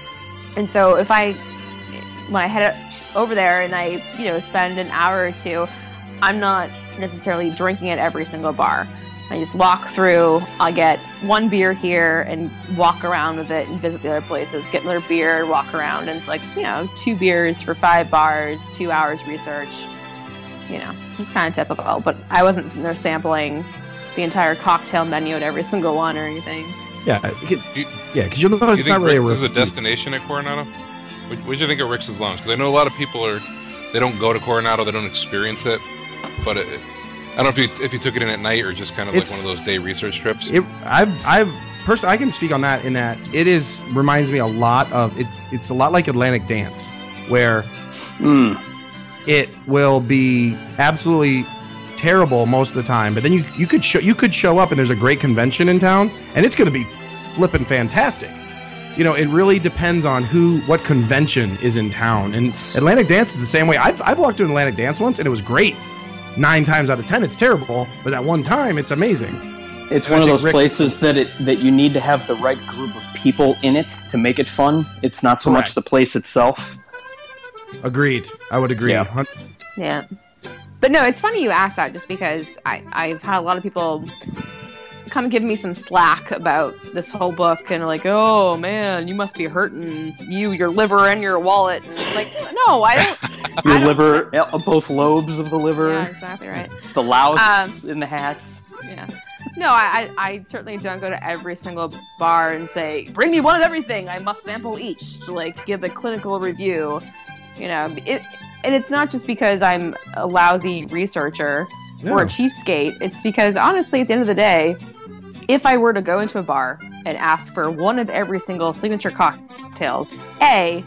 And so if I when I head over there and I you know spend an hour or two, I'm not necessarily drinking at every single bar. I just walk through. I'll get one beer here and walk around with it and visit the other places. Get another beer and walk around. And it's like you know, two beers for five bars, two hours research. You know, it's kind of typical. But I wasn't sitting there sampling the entire cocktail menu at every single one or anything. Yeah, You- yeah, because you'll notice you it's think not really Rix a is a destination at Coronado? What what do you think of Rix Lounge? Because I know a lot of people are they don't go to Coronado, they don't experience it. But it, I don't know if you if you took it in at night or just kind of like one of those day research trips. It, I've, I've personally, I can speak on that in that it is reminds me a lot of it. It's a lot like Atlantic Dance, where Mm. it will be absolutely terrible most of the time, but then you you could show you could show up and there's a great convention in town, and it's going to be flipping fantastic. You know, it really depends on who, what convention is in town. And Atlantic Dance is the same way. I've, I've walked to an Atlantic Dance once, and it was great. Nine times out of ten, it's terrible, but that one time, it's amazing. It's And one of those Rix- places that it that you need to have the right group of people in it to make it fun. It's not so much the place itself. Agreed. I would agree. Yeah. Yeah. But no, it's funny you ask that just because I, I've had a lot of people kind of give me some slack about this whole book and like, oh man, you must be hurting you, your liver, and your wallet. And like, no, I don't. Your I don't- liver, uh, both lobes of the liver, Yeah, exactly right. the louse in the hat. Yeah. No, I, I, I certainly don't go to every single bar and say, bring me one of everything. I must sample each to like give a clinical review. You know, it, and it's not just because I'm a lousy researcher or a cheapskate. It's because honestly, at the end of the day, if I were to go into a bar and ask for one of every single signature cocktails, A,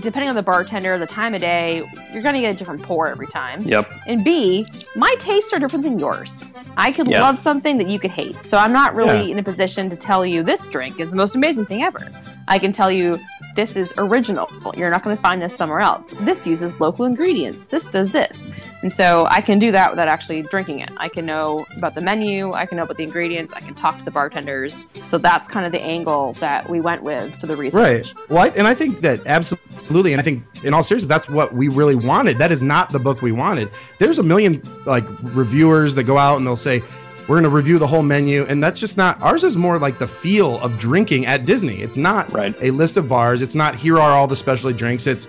depending on the bartender, the time of day, you're going to get a different pour every time. Yep. And B, my tastes are different than yours. I could Yeah. love something that you could hate. So I'm not really in a position to tell you this drink is the most amazing thing ever. I can tell you this is original. You're not going to find this somewhere else. This uses local ingredients. This does this. And so I can do that without actually drinking it. I can know about the menu, I can know about the ingredients, I can talk to the bartenders. So that's kind of the angle that we went with for the research. Right. Well, I, and I think that absolutely, and I think in all seriousness, that's what we really wanted. That is not the book we wanted. There's a million like reviewers that go out and they'll say, "We're going to review the whole menu," and that's just not. Ours is more like the feel of drinking at Disney. It's not Right. a list of bars. It's not here are all the specialty drinks. It's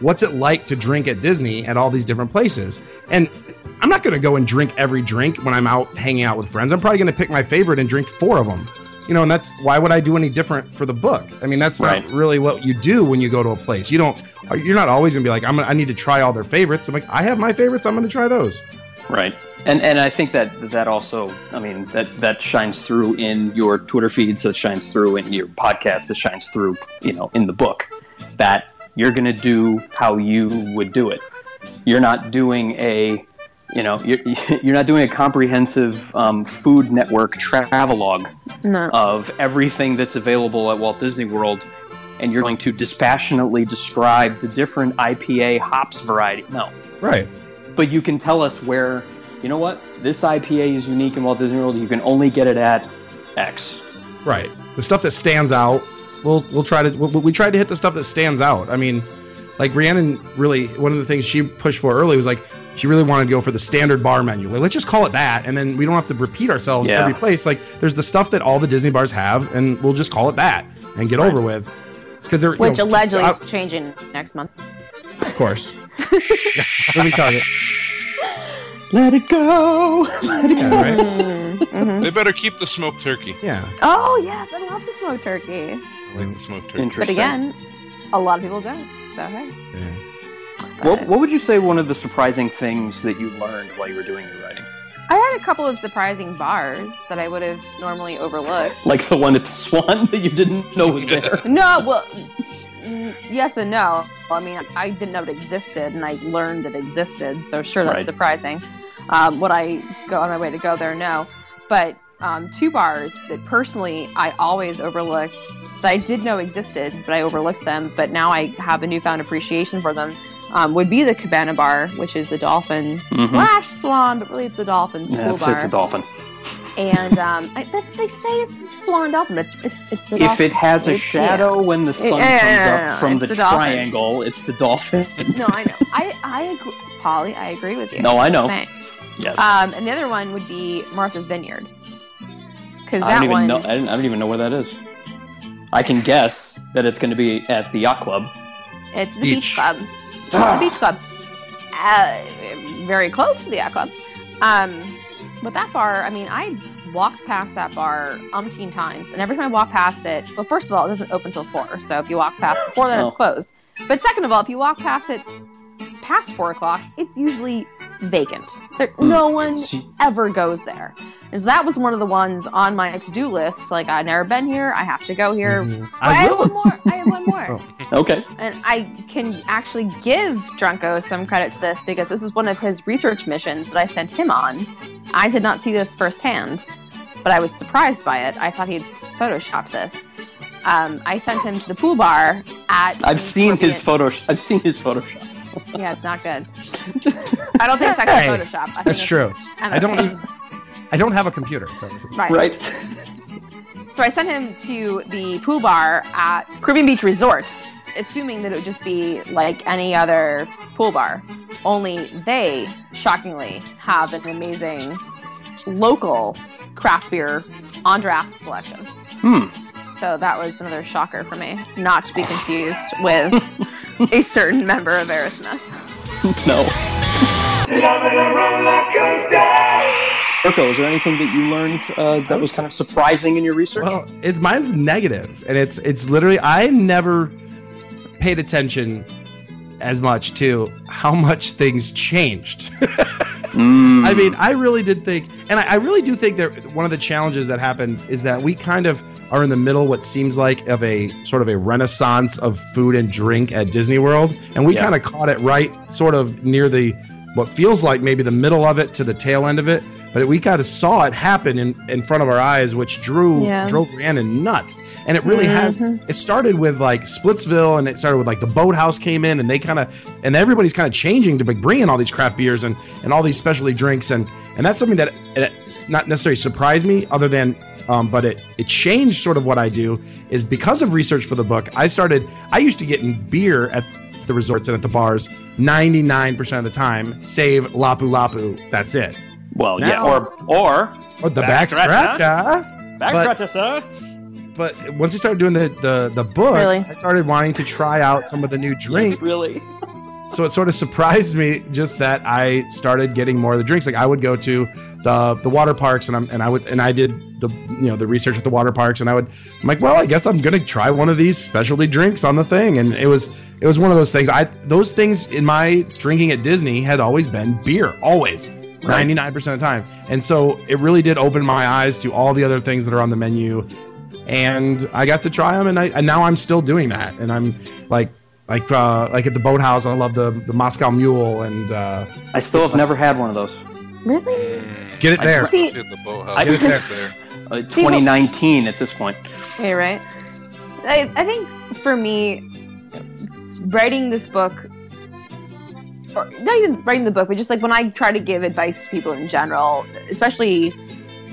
what's it like to drink at Disney at all these different places. And I'm not going to go and drink every drink when I'm out hanging out with friends. I'm probably going to pick my favorite and drink four of them. You know, and that's why would I do any different for the book? I mean, that's Right. not really what you do when you go to a place. You don't. You're not always going to be like, I'm. Gonna, I need to try all their favorites. I'm like, I have my favorites. I'm going to try those. Right. And and I think that that also, I mean, that that shines through in your Twitter feeds, that shines through in your podcast, that shines through, you know, in the book. That you're going to do how you would do it. You're not doing a, you know, you're you're not doing a comprehensive um, Food Network travelogue No. of everything that's available at Walt Disney World, and you're going to dispassionately describe the different IPA hops variety. No, Right. but you can tell us where you know what this IPA is unique in Walt Disney World. You can only get it at X. Right. The stuff that stands out, we'll we'll try to we'll, we tried to hit the stuff that stands out. I mean, like Rhiannon really one of the things she pushed for early was like she really wanted to go for the standard bar menu. Like let's just call it that, and then we don't have to repeat ourselves Yeah. every place. Like there's the stuff that all the Disney bars have, and we'll just call it that and get over with. It's because they're you Which know, allegedly uh, is changing next month. of course. yeah, moving target. Let it go. Yeah, right. Mhm. They better keep the smoked turkey. Yeah. Oh yes, I love the smoked turkey. I like the smoked turkey. But again, a lot of people don't. So hey. yeah. What, what would you say one of the surprising things that you learned while you were doing your writing? I had a couple of surprising bars that I would have normally overlooked. Like the one at the Swan that you didn't know was there. No, well, yes and no. I mean, I didn't know it existed, and I learned it existed. So sure, that's Right. surprising. Um, would I go on my way to go there? No, but um, two bars that personally I always overlooked that I did know existed, but I overlooked them. But now I have a newfound appreciation for them. Um, would be the Cabana Bar, which is the dolphin Mhm. slash swan, but really it's the dolphin Yeah, pool it's, bar. it's a dolphin. and um, I, they, they say it's swan and dolphin. It's it's it's the dolphin. If dolphin. it has a It's- yeah. shadow when the sun Yeah, yeah, comes yeah, up yeah, from the, the triangle, it's the dolphin. No, I know. I I agree, Polly. I agree with you. No, I I'm know. saying. Yes. Um, and the other one would be Martha's Vineyard. Because I that don't even one, know. I don't, I don't even know where that is. I can guess that it's going to be at the yacht club. it's the beach, Beach. club. It's the beach club. Uh, very close to the yacht club. Um, but that bar, I mean, I walked past that bar umpteen times, and every time I walk past it, well, first of all, it doesn't open till four. So if you walk past before then, it's Oh. closed. But second of all, if you walk past it past four o'clock, it's usually vacant. There, Hmm. No one See- ever goes there. And so that was one of the ones on my to-do list. Like I've never been here. I have to go here. But I, I have will. one more. I have one more. Oh. Okay. And I can actually give Drunko some credit to this because this is one of his research missions that I sent him on. I did not see this firsthand, but I was surprised by it. I thought he'd photoshopped this. Um, I sent him to the pool bar at. I've seen his Scorpion- photo. I've seen his Photoshop. Yeah, it's not good. I don't think it's actually Hey, Photoshop. I That's true. I don't. Even, I don't have a computer, so Right. Right. So I sent him to the pool bar at Caribbean Beach Resort, assuming that it would just be like any other pool bar. Only they, shockingly, have an amazing local craft beer on draft selection. Hmm. So that was another shocker for me, not to be confused with a certain member of Aerosmith. No. Urko, is there anything that you learned uh, that was kind of surprising in your research? Well, it's mine's negative, and it's it's literally I never paid attention as much to how much things changed. Mm. I mean, I really did think, and I, I really do think that one of the challenges that happened is that we kind of are in the middle, what seems like of a sort of a renaissance of food and drink at Disney World, and we Yeah. kind of caught it right, sort of near the what feels like maybe the middle of it to the tail end of it, but we kind of saw it happen in, in front of our eyes, which drew Yeah. drove Rhiannon nuts, and it really has. Mhm. It started with like Splitsville, and it started with like the Boathouse came in, and they kind of and everybody's kind of changing to be bringing all these craft beers and and all these specialty drinks, and and that's something that, that not necessarily surprised me, other than. Um, but it, it changed sort of what I do is because of research for the book. I started. I used to get in beer at the resorts and at the bars 99% of the time, save Lapu Lapu. That's it. well, yeah. Or or Or the Back back, scratcher. scratcher. back But- scratcher, sir. But once you started doing the, the, the book, Really? I started wanting to try out some of the new drinks. Yes, really. So it sort of surprised me just that I started getting more of the drinks. Like I would go to the the water parks and I'm and I would and I did the you know the research at the water parks and I would I'm like, well, I guess I'm gonna try one of these specialty drinks on the thing. And it was it was one of those things. I those things in my drinking at Disney had always been beer, always. 99% of the time. And so it really did open my eyes to all the other things that are on the menu. And I got to try them and I and now I'm still doing that. And I'm like like uh, like at the boathouse, I love the the Moscow Mule and uh, I still have never had one of those. Really? Mm, get it there. just- See- see at the boathouse I- right there. Uh, See, what- 2019 at this point. Yeah, right. I, I think for me, writing this book, or not even writing the book, but just like when I try to give advice to people in general, especially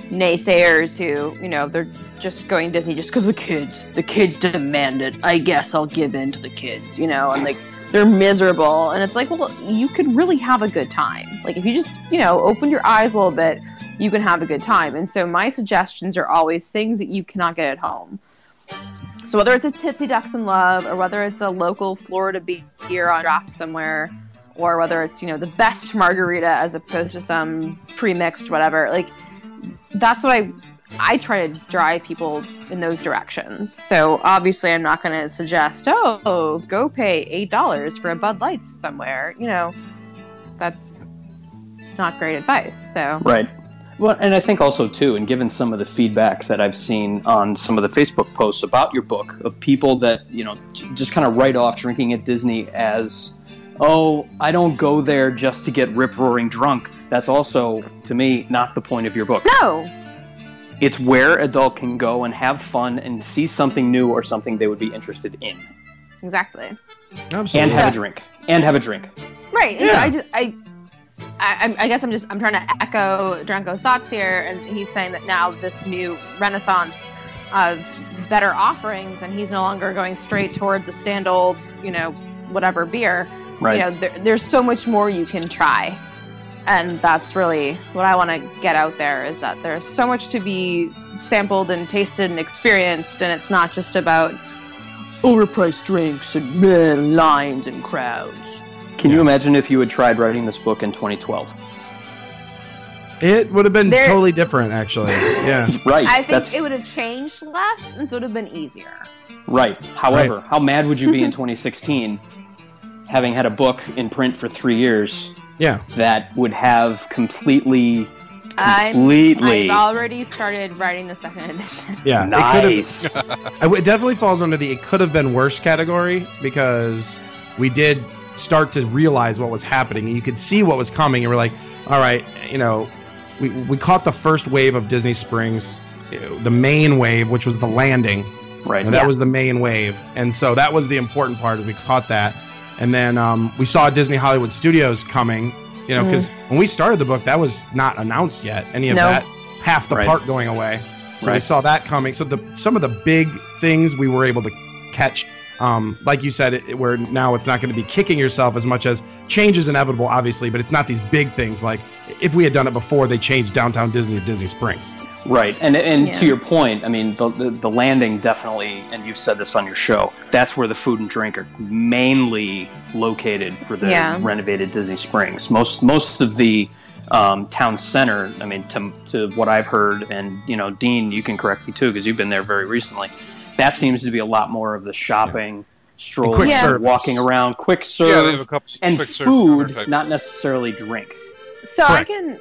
naysayers who, you know, they're just going Disney just because the kids, the kids demand it. I guess I'll give in to the kids, you know, and like they're miserable. And it's like, well, you could really have a good time. Like if you just, you know, open your eyes a little bit, you can have a good time. And so my suggestions are always things that you cannot get at home. So whether it's a Tipsy Ducks in Love, or whether it's a local Florida beer on draft somewhere, or whether it's you know the best margarita as opposed to some pre-mixed whatever, like that's what I I try to drive people in those directions. So obviously I'm not going to suggest oh go pay eight dollars for a Bud Light somewhere. You know that's not great advice. So Right. Well, and I think also too, and given some of the feedbacks that I've seen on some of the Facebook posts about your book of people that you know just kind of write off drinking at Disney as, oh, I don't go there just to get rip roaring drunk. That's also to me not the point of your book. no, It's where adult can go and have fun and see something new or something they would be interested in, exactly. Absolutely. and have Yeah. a drink, and have a drink. Right. Yeah. so I, just, I, I, I'm- guess I'm just I'm trying to echo Drunko's thoughts here, and he's saying that now this new renaissance of better offerings, and he's no longer going straight toward the stand olds, you know, whatever beer. Right. You know, there, there's so much more you can try. And that's really what I want to get out there is that there's so much to be sampled and tasted and experienced, and it's not just about overpriced drinks and meh, lines and crowds. Can you imagine if you had tried writing this book in 2012? It would have been There- totally different, actually. Yeah. Right. I think that's it would have changed less, and so it would have been easier. right. However, how mad would you be in 2016 having had a book in print for three years Yeah. that would have completely, I'm, completely I've already started writing the second edition. Yeah. It could have- nice? I w- It definitely falls under the it could have been worse category because we did start to realize what was happening and you could see what was coming and we're like, all right, you know, we, we caught the first wave of Disney Springs, uh, the main wave, which was the landing. right. And that was the main wave. And so that was the important part is we caught that. And then um, we saw Disney Hollywood Studios coming, you know, because when we started the book, that was not announced yet. Any of No. that, half the Right. park going away. So we saw that coming. So the some of the big things we were able to catch, um, like you said, it, where now it's not going to be kicking yourself as much as change is inevitable, obviously, but it's not these big things like if we had done it before, they changed downtown Disney to Disney Springs. Right, and and Yeah. to your point, I mean, the, the the landing definitely, and you've said this on your show. That's where the food and drink are mainly located for the Yeah. renovated Disney Springs. Most most of the um, town center. I mean, to to what I've heard, and you know, Dean, you can correct me too because you've been there very recently. That seems to be a lot more of the shopping, strolling, quick Yeah. walking around, quick serve, Yeah, they have a couple and quick food, counter type. not necessarily drink. So I can,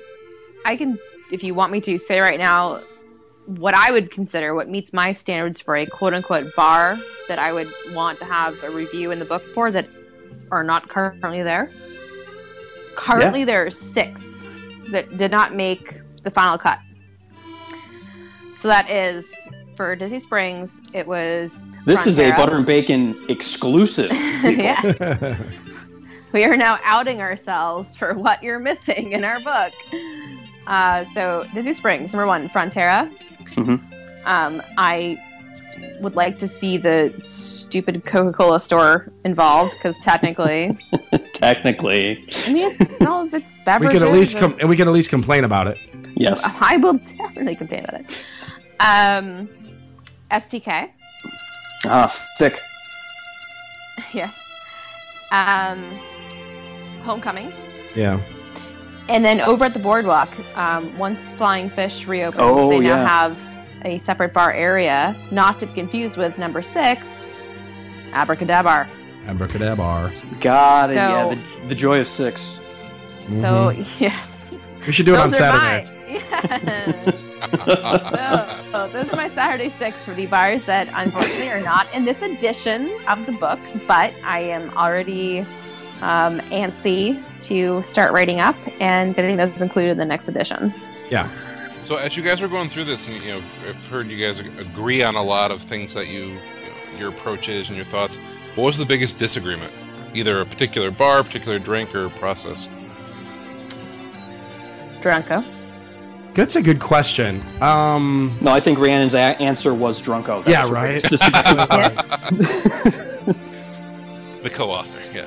I can, if you want me to say right now, what I would consider what meets my standards for a quote unquote bar that I would want to have a review in the book for that are not currently there. Currently, there are six that did not make the final cut. So that is for Disney Springs. It was This is a butter and bacon exclusive. yeah. we are now outing ourselves for what you're missing in our book. Uh, so Disney Springs, number one, Frontera. Mhm. Um, I would like to see the stupid Coca-Cola store involved because technically, Technically, I mean, it's, no, it's beverages. we beverages. can at least and- com- and we can at least complain about it. yes. I will definitely complain about it. Um, STK, Ah, sick. yes. Um, Homecoming. Yeah. And then over at the boardwalk, um, once Flying Fish reopened, Oh, they now yeah. have a separate bar area, not to be confused with number six, Abracadabra. Abracadabra. God, So- yeah, the, the joy of six. So Mhm. yes, we should do it on those are Saturday. my yes. so, those are my Saturday six for the bars that unfortunately are not in this edition of the book, but I am already um, antsy to start writing up and getting those included in the next edition. Yeah. So as you guys were going through this, and you know, I've- I've heard you guys agree on a lot of things that you, you know, your approach is and your thoughts. What was the biggest disagreement? Either a particular bar, particular drink, or process. Drunko. That's a good question. Um, No, I think Rhiannon's a- answer was Drunko. That Yeah, was right. biggest disagreement. Yes. The co-author, yeah.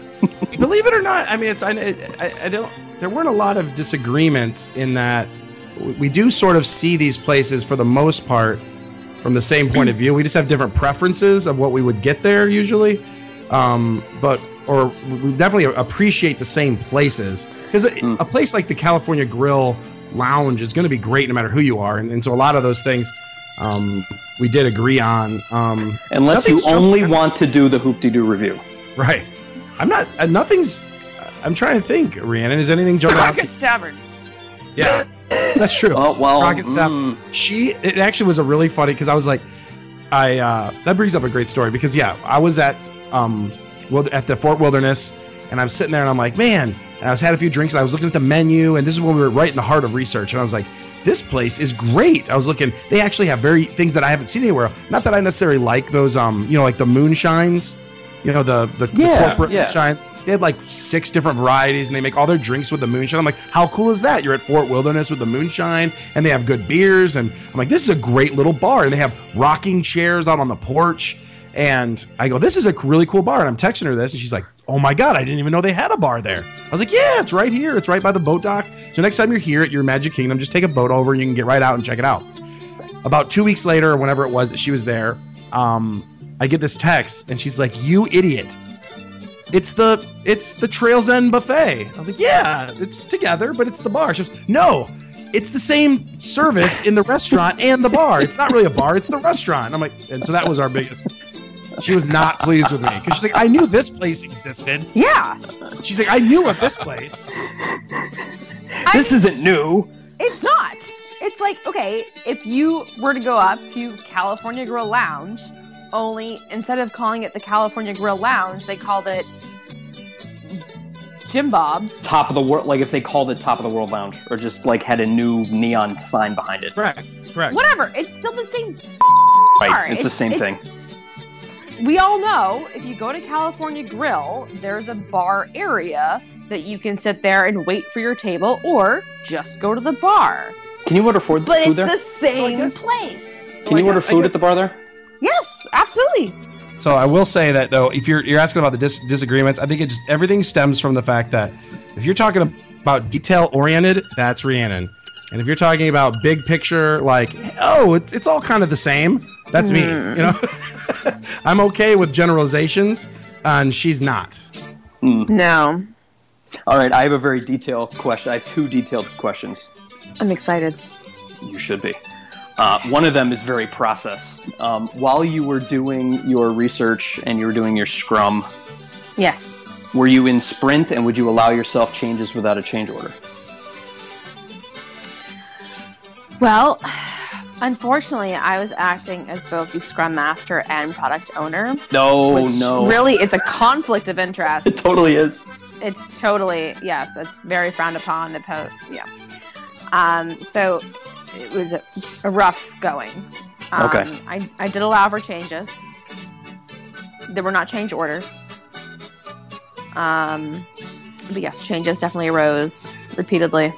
believe it or not, I mean, it's I, I, I don't. There weren't a lot of disagreements in that we- we do sort of see these places for the most part from the same point of view. We just have different preferences of what we would get there usually, um, but or we definitely appreciate the same places because Hmm. a place like the California Grill Lounge is going to be great no matter who you are, and, and so a lot of those things um, we did agree on. Um, Unless you Nothing's only jumping- want to do the hoop-de-doo review. right. I'm not. Uh, nothing's. I'm trying to think. Rhiannon, is anything jumping out? to- Crockett Tavern. Yeah, that's true. Oh, well, Rocket Sap- mm, she it actually was a really funny because I was like, I uh, that brings up a great story because yeah, I was at um well at the Fort Wilderness and I'm sitting there and I'm like, man, and I was had a few drinks and I was looking at the menu and this is when we were right in the heart of research and I was like, this place is great. I was looking, they actually have very things that I haven't seen anywhere. Not that I necessarily like those um you know like the moonshines. You know the the, Yeah, the corporate yeah. moonshines. They had like six different varieties, and they make all their drinks with the moonshine. I'm like, how cool is that? You're at Fort Wilderness with the moonshine, and they have good beers. And I'm like, this is a great little bar. And they have rocking chairs out on the porch. And I go, this is a really cool bar. And I'm texting her this, and she's like, "Oh my god, I didn't even know they had a bar there." I was like, "Yeah, it's right here. It's right by the boat dock. So next time you're here at your Magic Kingdom, just take a boat over and you can get right out and check it out." About two weeks later, or whenever it was that she was there, um, I get this text, and she's like, "You idiot! It's the it's the Trails End buffet." I was like, "Yeah, it's together, but it's the bar." She goes, "No." It's the same service in the restaurant and the bar. It's not really a bar; it's the restaurant. I'm like, and so that was our biggest. She was not pleased with me because she's like, I knew this place existed. Yeah, She's like, I knew of this place. This isn't new. it's not. It's like okay, if you were to go up to California Grill Lounge, only instead of calling it the California Grill Lounge, they called it Jim Bob's. Top of the world, like if they called it Top of the World Lounge, or just like had a new neon sign behind it. Correct. Correct. Whatever. It's still the same. Right, bar. it's the same thing. We all know if you go to California Grill, there's a bar area that you can sit there and wait for your table, or just go to the bar. Can you order food, But food it's the same guess- place. Can you I order guess- I food at the bar there? Yes, absolutely. So I will say that though, if you're you're asking about the dis- disagreements, I think it just everything stems from the fact that if you're talking about detail oriented, that's Rhiannon, and if you're talking about big picture, like oh, it's it's all kind of the same, that's me. You know, mm. I'm okay with generalizations, and she's not. No, All right, I have a very detailed question. I have two detailed questions. I'm excited. You should be. Uh, one of them is very process. Um, while you were doing your research and you were doing your scrum, Yes. were you in sprint and would you allow yourself changes without a change order? Well, unfortunately, I was acting as both the Scrum Master and product owner. No, no. Really, it's a conflict of interest. It totally is. it's totally yes it's very frowned upon to post yeah um so it was a, a rough going um, Okay. I, I did allow for changes there were not change orders um but yes changes definitely arose repeatedly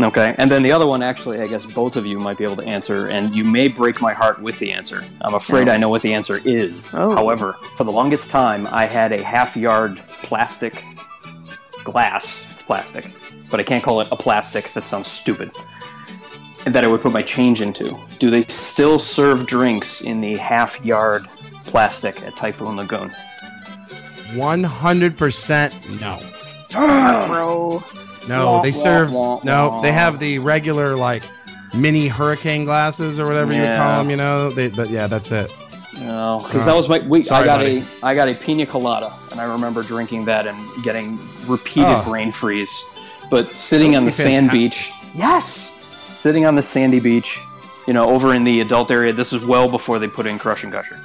Okay, and then the other one, actually, I guess both of you might be able to answer, and you may break my heart with the answer. I'm afraid Oh. I know what the answer is. Oh. However, for the longest time, I had a half yard plastic glass. It's plastic, but I can't call it a plastic. That sounds stupid. And that I would put my change into. Do they still serve drinks in the half yard plastic at Typhoon Lagoon? One hundred percent no. bro No, they serve. No, they have the regular like mini hurricane glasses or whatever you would Yeah. call them. You know, they, but yeah, that's it. Oh, no, because that was my. We, I got buddy. a I got a pina colada, and I remember drinking that and getting repeated Oh. brain freeze. But sitting on the sand beach, Fantastic. yes, sitting on the sandy beach, you know, over in the adult area. This was well before they put in Crush and Gusher.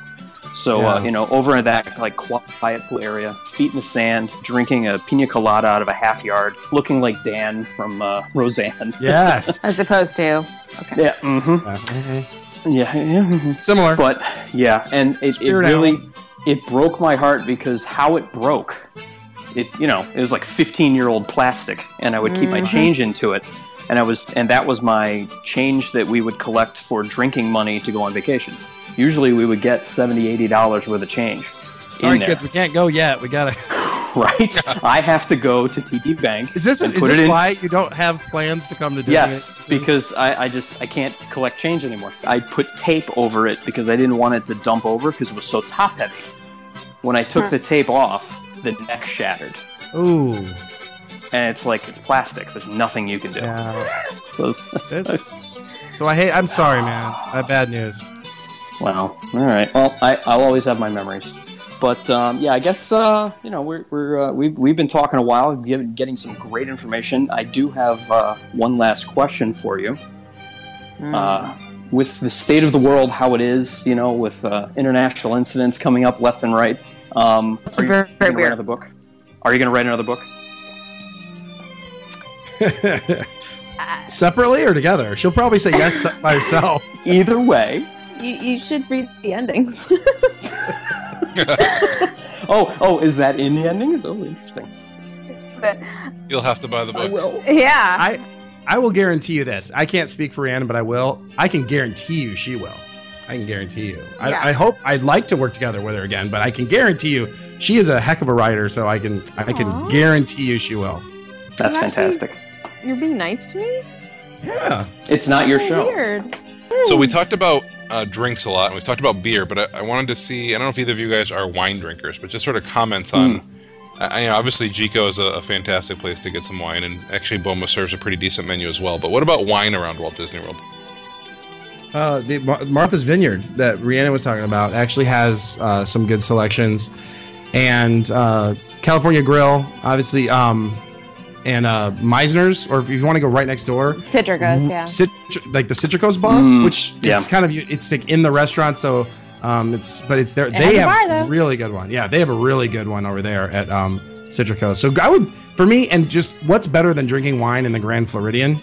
So uh, you know, over in that like quiet pool area, feet in the sand, drinking a pina colada out of a half yard, looking like Dan from uh, Roseanne. Yes. as opposed to okay Yeah. Mm-hmm. Yeah, mhm. Yeah. yeah. Similar. But yeah, and it, it Spirit really it broke my heart because how it broke. It you know it was like 15 year old plastic, and I would keep my Mhm. change into it, and I was and that was my change that we would collect for drinking money to go on vacation. Usually we would get 70 80 dollars worth of change. Sorry, kids, we can't go yet. We gotta. right? I have to go to TD Bank. Is this and is this it in- why you don't have plans to come to Disney? Yes, soon? because I, I just I can't collect change anymore. I put tape over it because I didn't want it to dump over because it was so top heavy. When I took Huh. the tape off, the neck shattered, Ooh, and it's like it's plastic. There's nothing you can do. yeah. So, It's so I hate. I'm sorry, man. I have bad news. Wow. All right. Well, I I'll always have my memories. But um, yeah, I guess uh, you know we're, we're uh, we've we've been talking a while, getting getting some great information. I do have uh, one last question for you. uh, with the state of the world how it is, you know, with uh, international incidents coming up left and right. Um, are you going to write another book? Are you going to write another book? Separately or together? She'll probably say yes by herself. Either way. You, you should read the endings Oh, oh, is that in the endings? Oh, interesting. but You'll have to buy the book. will. yeah I I will guarantee you this. I can't speak for Rhiannon, but I will. I can guarantee you she will. I can guarantee you. Yeah. I, I hope I'd like to work together with her again, but I can guarantee you she is a heck of a writer. So I can I can Aw. guarantee you she will. That's You actually- fantastic. You're being nice to me? Yeah. It's not your So show. Weird. So we talked about uh, drinks a lot, and we've talked about beer, but I, I wanted to see. I don't know if either of you guys are wine drinkers, but just sort of comments on. I, I know obviously Jiko is a, a fantastic place to get some wine, and actually Boma serves a pretty decent menu as well. But what about wine around Walt Disney World? Uh, the Mar- Martha's Vineyard that Rhiannon was talking about actually has uh, some good selections, and uh, California Grill, obviously, um, and uh, Mizner's, or if you want to go right next door, Citricos, yeah. Cit- like the Citricos bar, Mm, which yeah. is kind of it's like in the restaurant, so um, it's but it's there. It they has a have bar, a really good one. Yeah, they have a really good one over there at um, Citricos. So I would, for me, and just what's better than drinking wine in the Grand Floridian?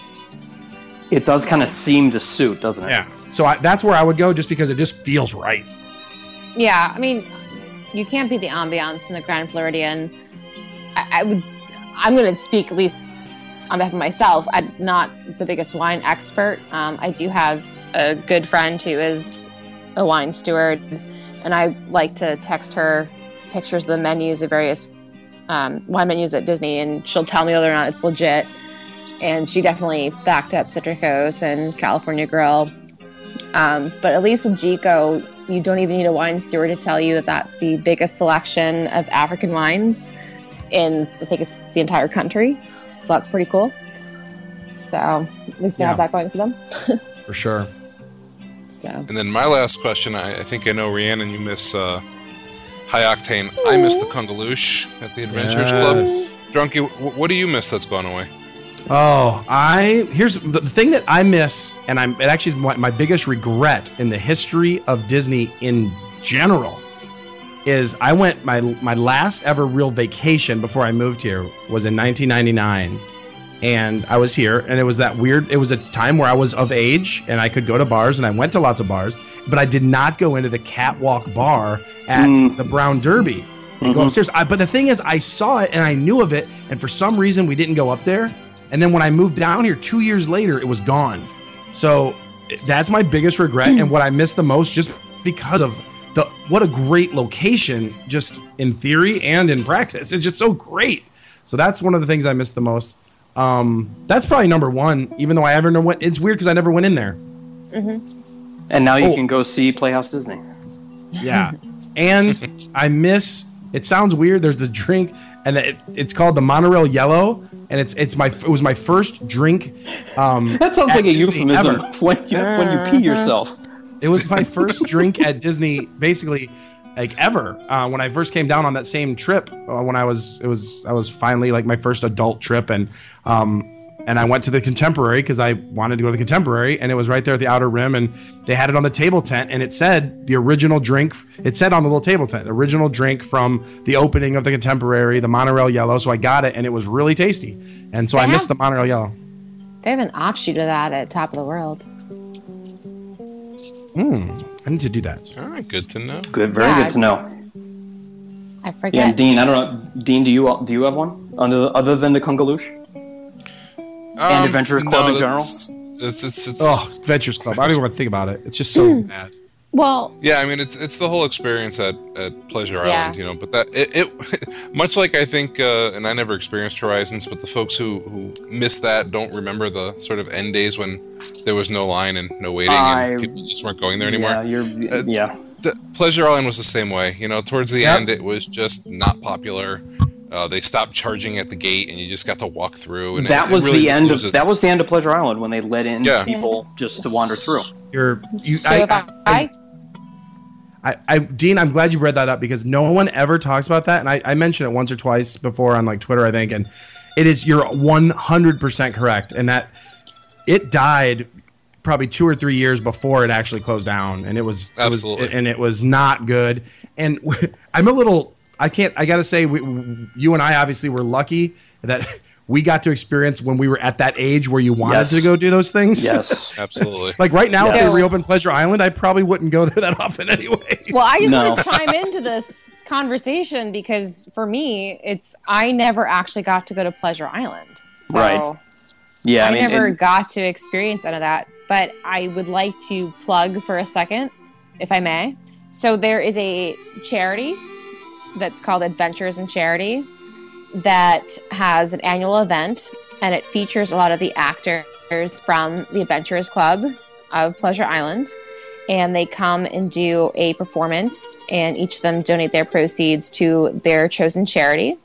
It does kind of seem to suit, doesn't it? Yeah. So I, that's where I would go, just because it just feels right. Yeah, I mean, you can't beat the ambiance in the Grand Floridian. I, I would. I'm going to speak at least on behalf of myself. I'm not the biggest wine expert. Um, I do have a good friend who is a wine steward, and I like to text her pictures of the menus of various um, wine menus at Disney, and she'll tell me whether or not it's legit. And she definitely backed up Citricos and California Grill. Um, but at least with Jiko, you don't even need a wine steward to tell you that that's the biggest selection of African wines in, I think it's the entire country. So that's pretty cool. So at least they have that going for them. For sure. So And then my last question, I, I think I know Rhiannon, you miss uh, High Octane. I miss the Kungaloosh at the Adventurers Club. Drunky, wh- what do you miss that's gone away? Oh, I here's the, the thing that I miss, and I'm it actually is my, my biggest regret in the history of Disney in general is I went my my last ever real vacation before I moved here was in 1999, and I was here, and it was that weird. It was a time where I was of age and I could go to bars, and I went to lots of bars, but I did not go into the catwalk bar at Mm. the Brown Derby and go Mhm. upstairs. I, but the thing is, I saw it and I knew of it, and for some reason we didn't go up there. And then when I moved down here two years later, it was gone. So that's my biggest regret and what I miss the most, just because of the what a great location, just in theory and in practice. It's just so great. So that's one of the things I miss the most. Um, that's probably number one. Even though I ever know went, it's weird because I never went in there. And now you Oh. can go see Playhouse Disney. Yeah. and I miss it sounds weird. There's the drink and it, it's called the monorail yellow and it's it's my it was my first drink um That sounds like a euphemism ever. when you, when you pee yourself. It was my first drink at Disney basically like ever uh, when I first came down on that same trip uh, when I was it was I was finally like my first adult trip and um and I went to the contemporary because I wanted to go to the contemporary and it was right there at the outer rim and they had it on the table tent and it said the original drink it said on the little table tent the original drink from the opening of the contemporary the monorail yellow so I got it and it was really tasty and so They I missed the monorail yellow they have an offshoot of that at Top of the World. Hmm, I need to do that All right, good to know. Good, very Yeah, good to know. I forget. Yeah, forget. Dean, I don't know. Dean, do you do you have one other other than the Kungaloosh? And Adventurers Club in general? It's, it's, it's, it's oh Adventures Club I don't even want to think about it it's just so bad well, Yeah, I mean it's it's the whole experience at, at Pleasure Yeah. Island, you know. But that it, it much like I think, uh, and I never experienced Horizons, but the folks who who miss that don't remember the sort of end days when there was no line and no waiting, I- and people just weren't going there anymore. Yeah, you're. Uh, yeah, The, Pleasure Island was the same way, you know. Towards the Yep. end, it was just not popular. Uh, they stopped charging at the gate, and you just got to walk through. And that it, was it really the end of that was the end of Pleasure Island when they let in Yeah. people just to wander through. you're you so I, if I, I, I, I, Dean, I'm glad you read that up because no one ever talks about that, and I, I mentioned it once or twice before on like Twitter, I think, and it is you're 100 percent correct, and that it died probably two or three years before it actually closed down, and it was it was- Absolutely. and it was not good. And I'm a little, I can't, I gotta say, we, you and I obviously were lucky that we got to experience when we were at that age where you wanted Yes. to go do those things. Yes. absolutely. Like right now, if So- they reopen Pleasure Island, I probably wouldn't go there that often anyway. Well, I just No. want to chime into this conversation because for me, it's I never actually got to go to Pleasure Island. So Right. Yeah, I, I, mean, never and- got to experience any of that. But I would like to plug for a second if I may. So there is a charity that's called Adventures in Charity that has an annual event, and it features a lot of the actors from the Adventurers Club of Pleasure Island. And they come and do a performance, and each of them donate their proceeds to their chosen charity.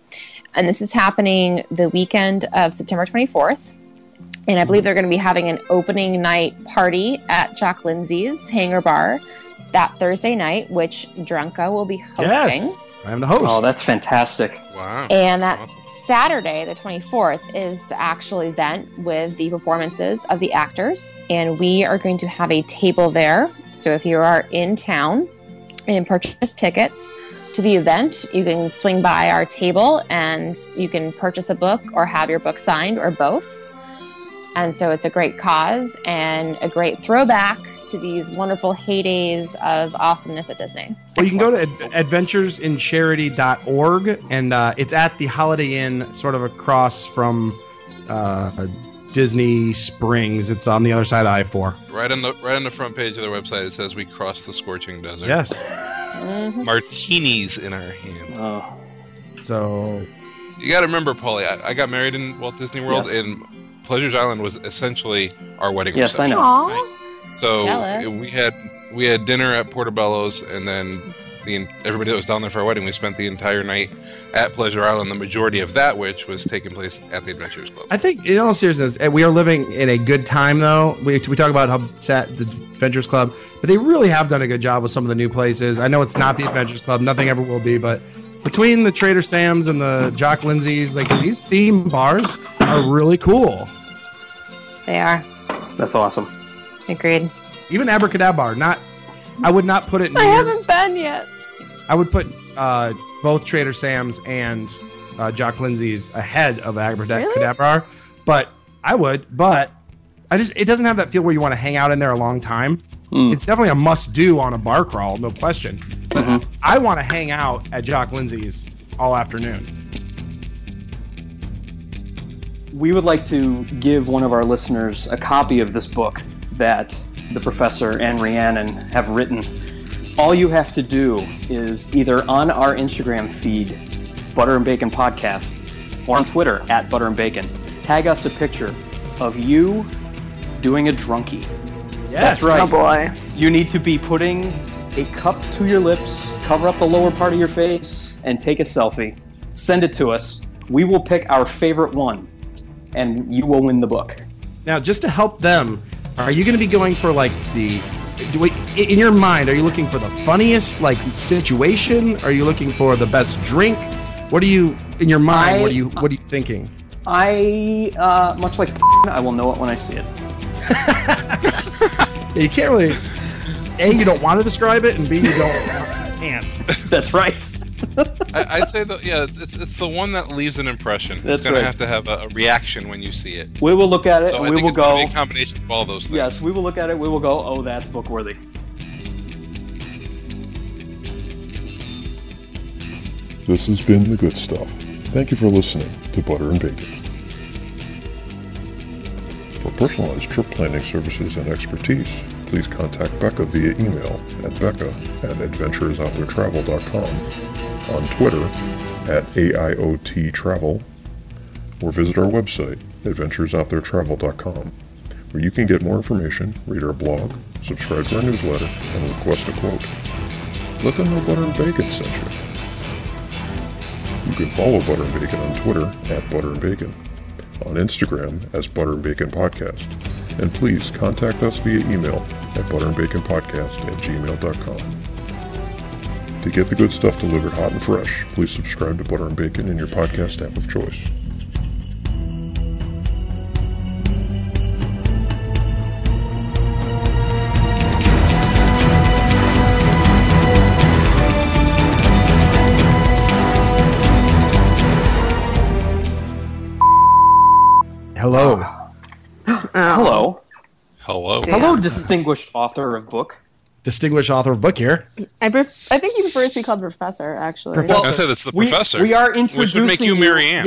And this is happening the weekend of September 24th. And I believe they're going to be having an opening night party at Jock Lindsay's Hangar Bar that Thursday night, which Drunko will be hosting. Yes, I am the host. Oh, that's fantastic. Wow. And that Awesome. Saturday, the 24th, is the actual event with the performances of the actors. And we are going to have a table there. So if you are in town and purchase tickets to the event, you can swing by our table and you can purchase a book or have your book signed or both. And so it's a great cause and a great throwback to these wonderful heydays of awesomeness at Disney. Well, you can go to ad- adventuresincharity.org, and uh, it's at the Holiday Inn, sort of across from uh, Disney Springs. It's on the other side of I four. Right on the right on the front page of their website, it says we crossed the scorching desert. Yes. Mhm. Martinis in our hand. Oh, So You got to remember, Paulie. I, I got married in Walt Disney World, Yes. and Pleasures Island was essentially our wedding yes, I know. Aw. So Jealous. we had we had dinner at Portobello's, and then the everybody that was down there for our wedding, we spent the entire night at Pleasure Island. The majority of that, which was taking place at the Adventurers Club. I think, in all seriousness, eh, we are living in a good time, though. We, we talk about how sat the Adventures Club, but they really have done a good job with some of the new places. I know it's not the Adventures Club, nothing ever will be, but between the Trader Sam's and the Jock Lindsay's, like these theme bars are really cool. They are. That's awesome. Agreed. Even AbracadaBar, not. I would not put it near. I haven't been yet. I would put uh, both Trader Sam's and uh, Jock Lindsay's ahead of AbracadaBar, but I would. But I just it doesn't have that feel where you want to hang out in there a long time. Mm. It's definitely a must do on a bar crawl, no question. But Mhm. I want to hang out at Jock Lindsay's all afternoon. We would like to give one of our listeners a copy of this book that the professor and Rhiannon have written. All you have to do is either on our Instagram feed, Butter and Bacon Podcast, or on Twitter at Butter and Bacon, tag us a picture of you doing a drunkie. Yes, That's right. Oh boy. You need to be putting a cup to your lips, cover up the lower part of your face, and take a selfie. Send it to us. We will pick our favorite one, and you will win the book. Now, just to help them, are you going to be going for like the? Do we, in your mind, are you looking for the funniest like situation? Are you looking for the best drink? What are you in your mind? I- what are you What are you thinking? I, uh, much like I will know it when I see it. You can't really. A, you don't want to describe it, and B, you don't can't. That's right. I, I'd say that yeah, it's, it's it's the one that leaves an impression. That's it's going right. to have to have a, a reaction when you see it. We will look at it. So I we think will it's go. be a combination of all those things. Yes, we will look at it. We will go. Oh, that's book worthy. This has been The Good Stuff. Thank you for listening to Butter and Bacon. For personalized trip planning services and expertise, please contact Becca via email at becca at adventuresouttheretravel.com, on Twitter at AIOTtravel, or visit our website, adventuresouttheretravel.com, where you can get more information, read our blog, subscribe to our newsletter, and request a quote. Let them know Butter and Bacon sent you. You can follow Butter and Bacon on Twitter at Butter and Bacon, on Instagram as Butter and Bacon Podcast, and please contact us via email at butterandbaconpodcast at gmail.com. To get the good stuff delivered hot and fresh, please subscribe to Butter and Bacon in your podcast app of choice. Hello. Oh. Hello. Hello. Distinguished author of book. Distinguished author of book here. I, pref- I think he prefers to be called professor, actually. Professor. I said it's the We, professor. we are introducing Which introducing would make you Mary Ann.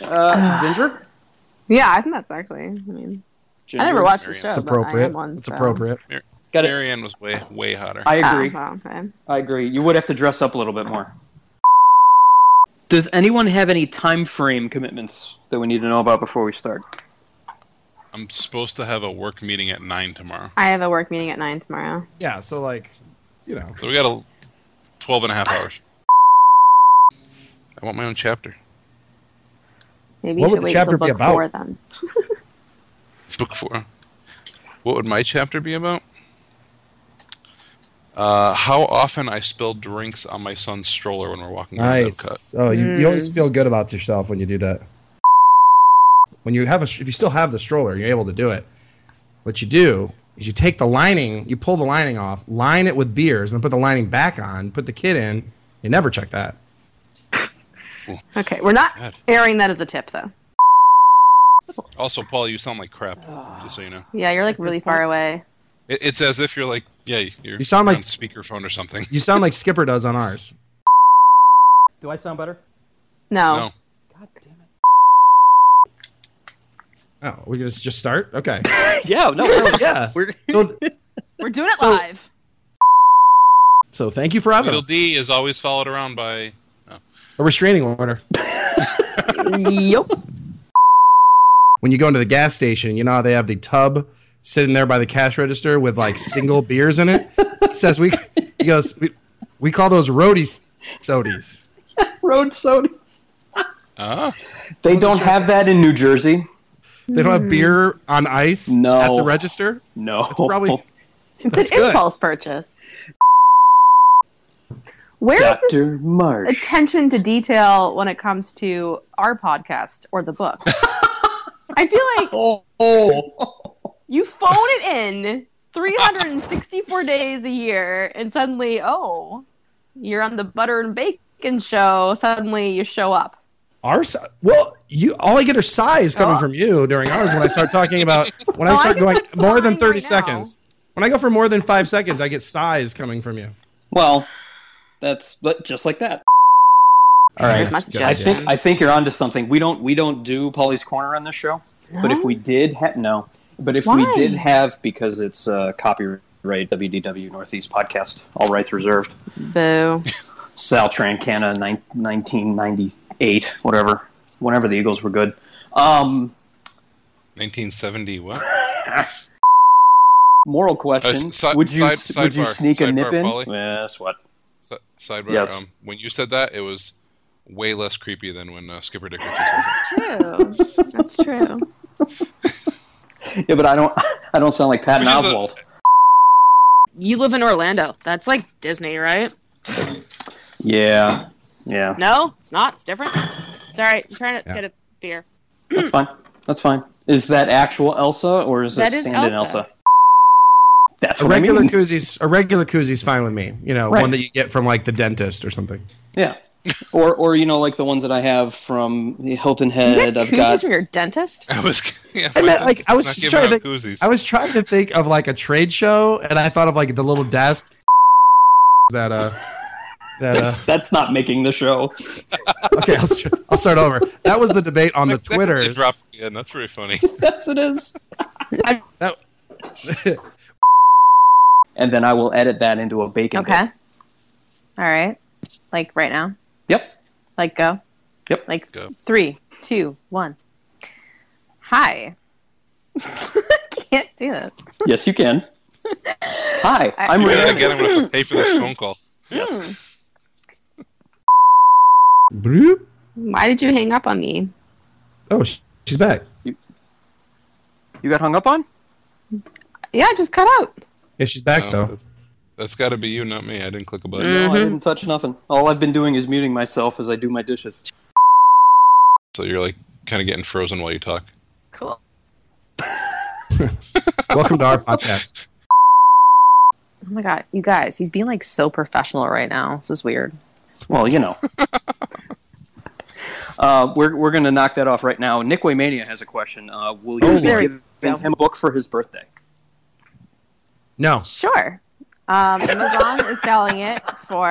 Yeah. Uh, Ginger? Yeah, I think that's actually. I mean, I never Ginger? watched the show, It's but I appropriate. am one. It's so. appropriate. Got it. Marianne was way way hotter. I Oh, agree. well, okay. I agree. You would have to dress up a little bit more. Does anyone have any time frame commitments that we need to know about before we start? I'm supposed to have a work meeting at nine tomorrow, I have a work meeting at nine tomorrow. Yeah, so like, you know, so we got a 12 and a half hours. I want my own chapter. Maybe What you would should the wait chapter till be book about? four then. Book four. What would my chapter be about? Uh, how often I spill drinks on my son's stroller when we're walking around Epcot. nice. Oh, you, you always feel good about yourself when you do that. When you have a, if you still have the stroller, you're able to do it. What you do is you take the lining, you pull the lining off, line it with beers, and put the lining back on. Put the kid in. You never check that. Okay, we're not God. airing that as a tip though. Also, Paul, you sound like crap. Just so you know, Yeah, you're like really far away. it, it's as if you're like, yeah, you're You sound on like- speakerphone or something. You sound like Skipper does on ours. Do I sound better? No. No, God damn it. Oh, we just just start. Okay. Yeah, no, we're, yeah. we're So We're doing it So- live. so thank you for having little us. D is always followed around by. A restraining order. yep. when you go into the gas station, you know how they have the tub sitting there by the cash register with like single beers in it. He says we he goes we, we call those roadies sodies. Road sodies. Ah, They don't have that in New Jersey. They don't have hmm. beer on ice No. at the register. No. It's probably It's an good. impulse purchase. Where is Dr. this Marsh. attention to detail when it comes to our podcast or the book? I feel like Oh, oh. you phone it in 364 days a year and suddenly, oh, you're on the butter and bacon show. Suddenly you show up. Our size? Well, you all I get are sighs coming oh. from you during ours when I start talking about when I start I going more than thirty right seconds. When I go for more than five seconds, I get sighs coming from you. Well, that's but just like that. All right, I think I think you're onto something. We don't we don't do Paulie's Corner on this show, no? but if we did, no. But if Why? we did have, because it's uh, copyright WDW Northeast podcast, all rights reserved. Boo. Sal Trancana, 1990 eight, whatever, whenever the Eagles were good. Um, 1970, what? moral question. Uh, si would you, side, would you sneak sidebar, a nip in? Yes, what? Sidebar, yes. Um, when you said that, it was way less creepy than when uh, Skipper Dick says it. True. That's true. yeah, but I don't I don't sound like Pat Oswald. You live in Orlando. That's like Disney, right? yeah. Yeah. No, it's not. It's different. Sorry, I'm trying to Yeah. get a beer. That's fine. That's fine. Is that actual Elsa or is That this stand-in Elsa. Elsa? That's A what regular I mean. koozies, a regular koozie's fine with me. You know, Right. one that you get from like the dentist or something. Yeah. or or you know like the ones that I have from Hilton Head. get I've koozies got from your dentist? I was. Yeah, I my meant, like, dentist I was just trying to think- I was trying to think of like a trade show, and I thought of like the little desk that uh that uh. that's, that's not making the show. Okay, I'll, st- I'll start over. That was the debate on the Twitter. that really Twitters. dropped at the end. That's very funny. yes, it is. That, And then I will edit that into a bacon. Okay. bit. All right. Like right now. Yep. Like go. Yep. Like Go. three, two, one. Hi. Can't do this. Yes, you can. Hi, I- I'm You gotta Rhiannon. get him to pay for this phone call. Yes. Bloop. Why did you hang up on me? Oh, she's back. You got hung up on? Yeah, I just cut out. Yeah, she's back No, though. that- That's got to be you, not me. I didn't click a button. No, I mm-hmm. didn't touch nothing. All I've been doing is muting myself as I do my dishes. So you're like kind of getting frozen while you talk. Cool. Welcome to our podcast. Oh my god, you guys, he's being like so professional right now. This is weird. Well, you know. uh, we're we're going to knock that off right now. Nick Waymania has a question. Uh, will you Oh, be there we giving him a book for his birthday? No, Sure. Um, Amazon is selling it for.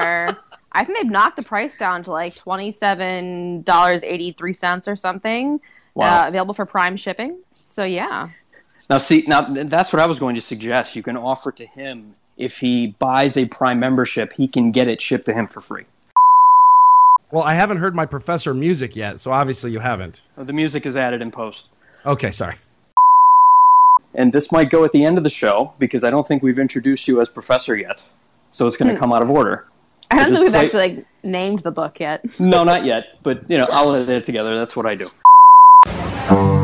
I think they've knocked the price down to like twenty seven dollars eighty three cents or something. Wow. Uh, available for Prime shipping. So yeah, Now, see, now that's what I was going to suggest. You can offer to him if he buys a Prime membership, he can get it shipped to him for free. Well, I haven't heard my professor music yet, so obviously you haven't. The music is added in post. Okay, sorry. And this might go at the end of the show because I don't think we've introduced you as professor yet. So it's going to Hmm. come out of order. I don't think we've play- actually like named the book yet. No, not yet. But you know, I'll edit it together. That's what I do.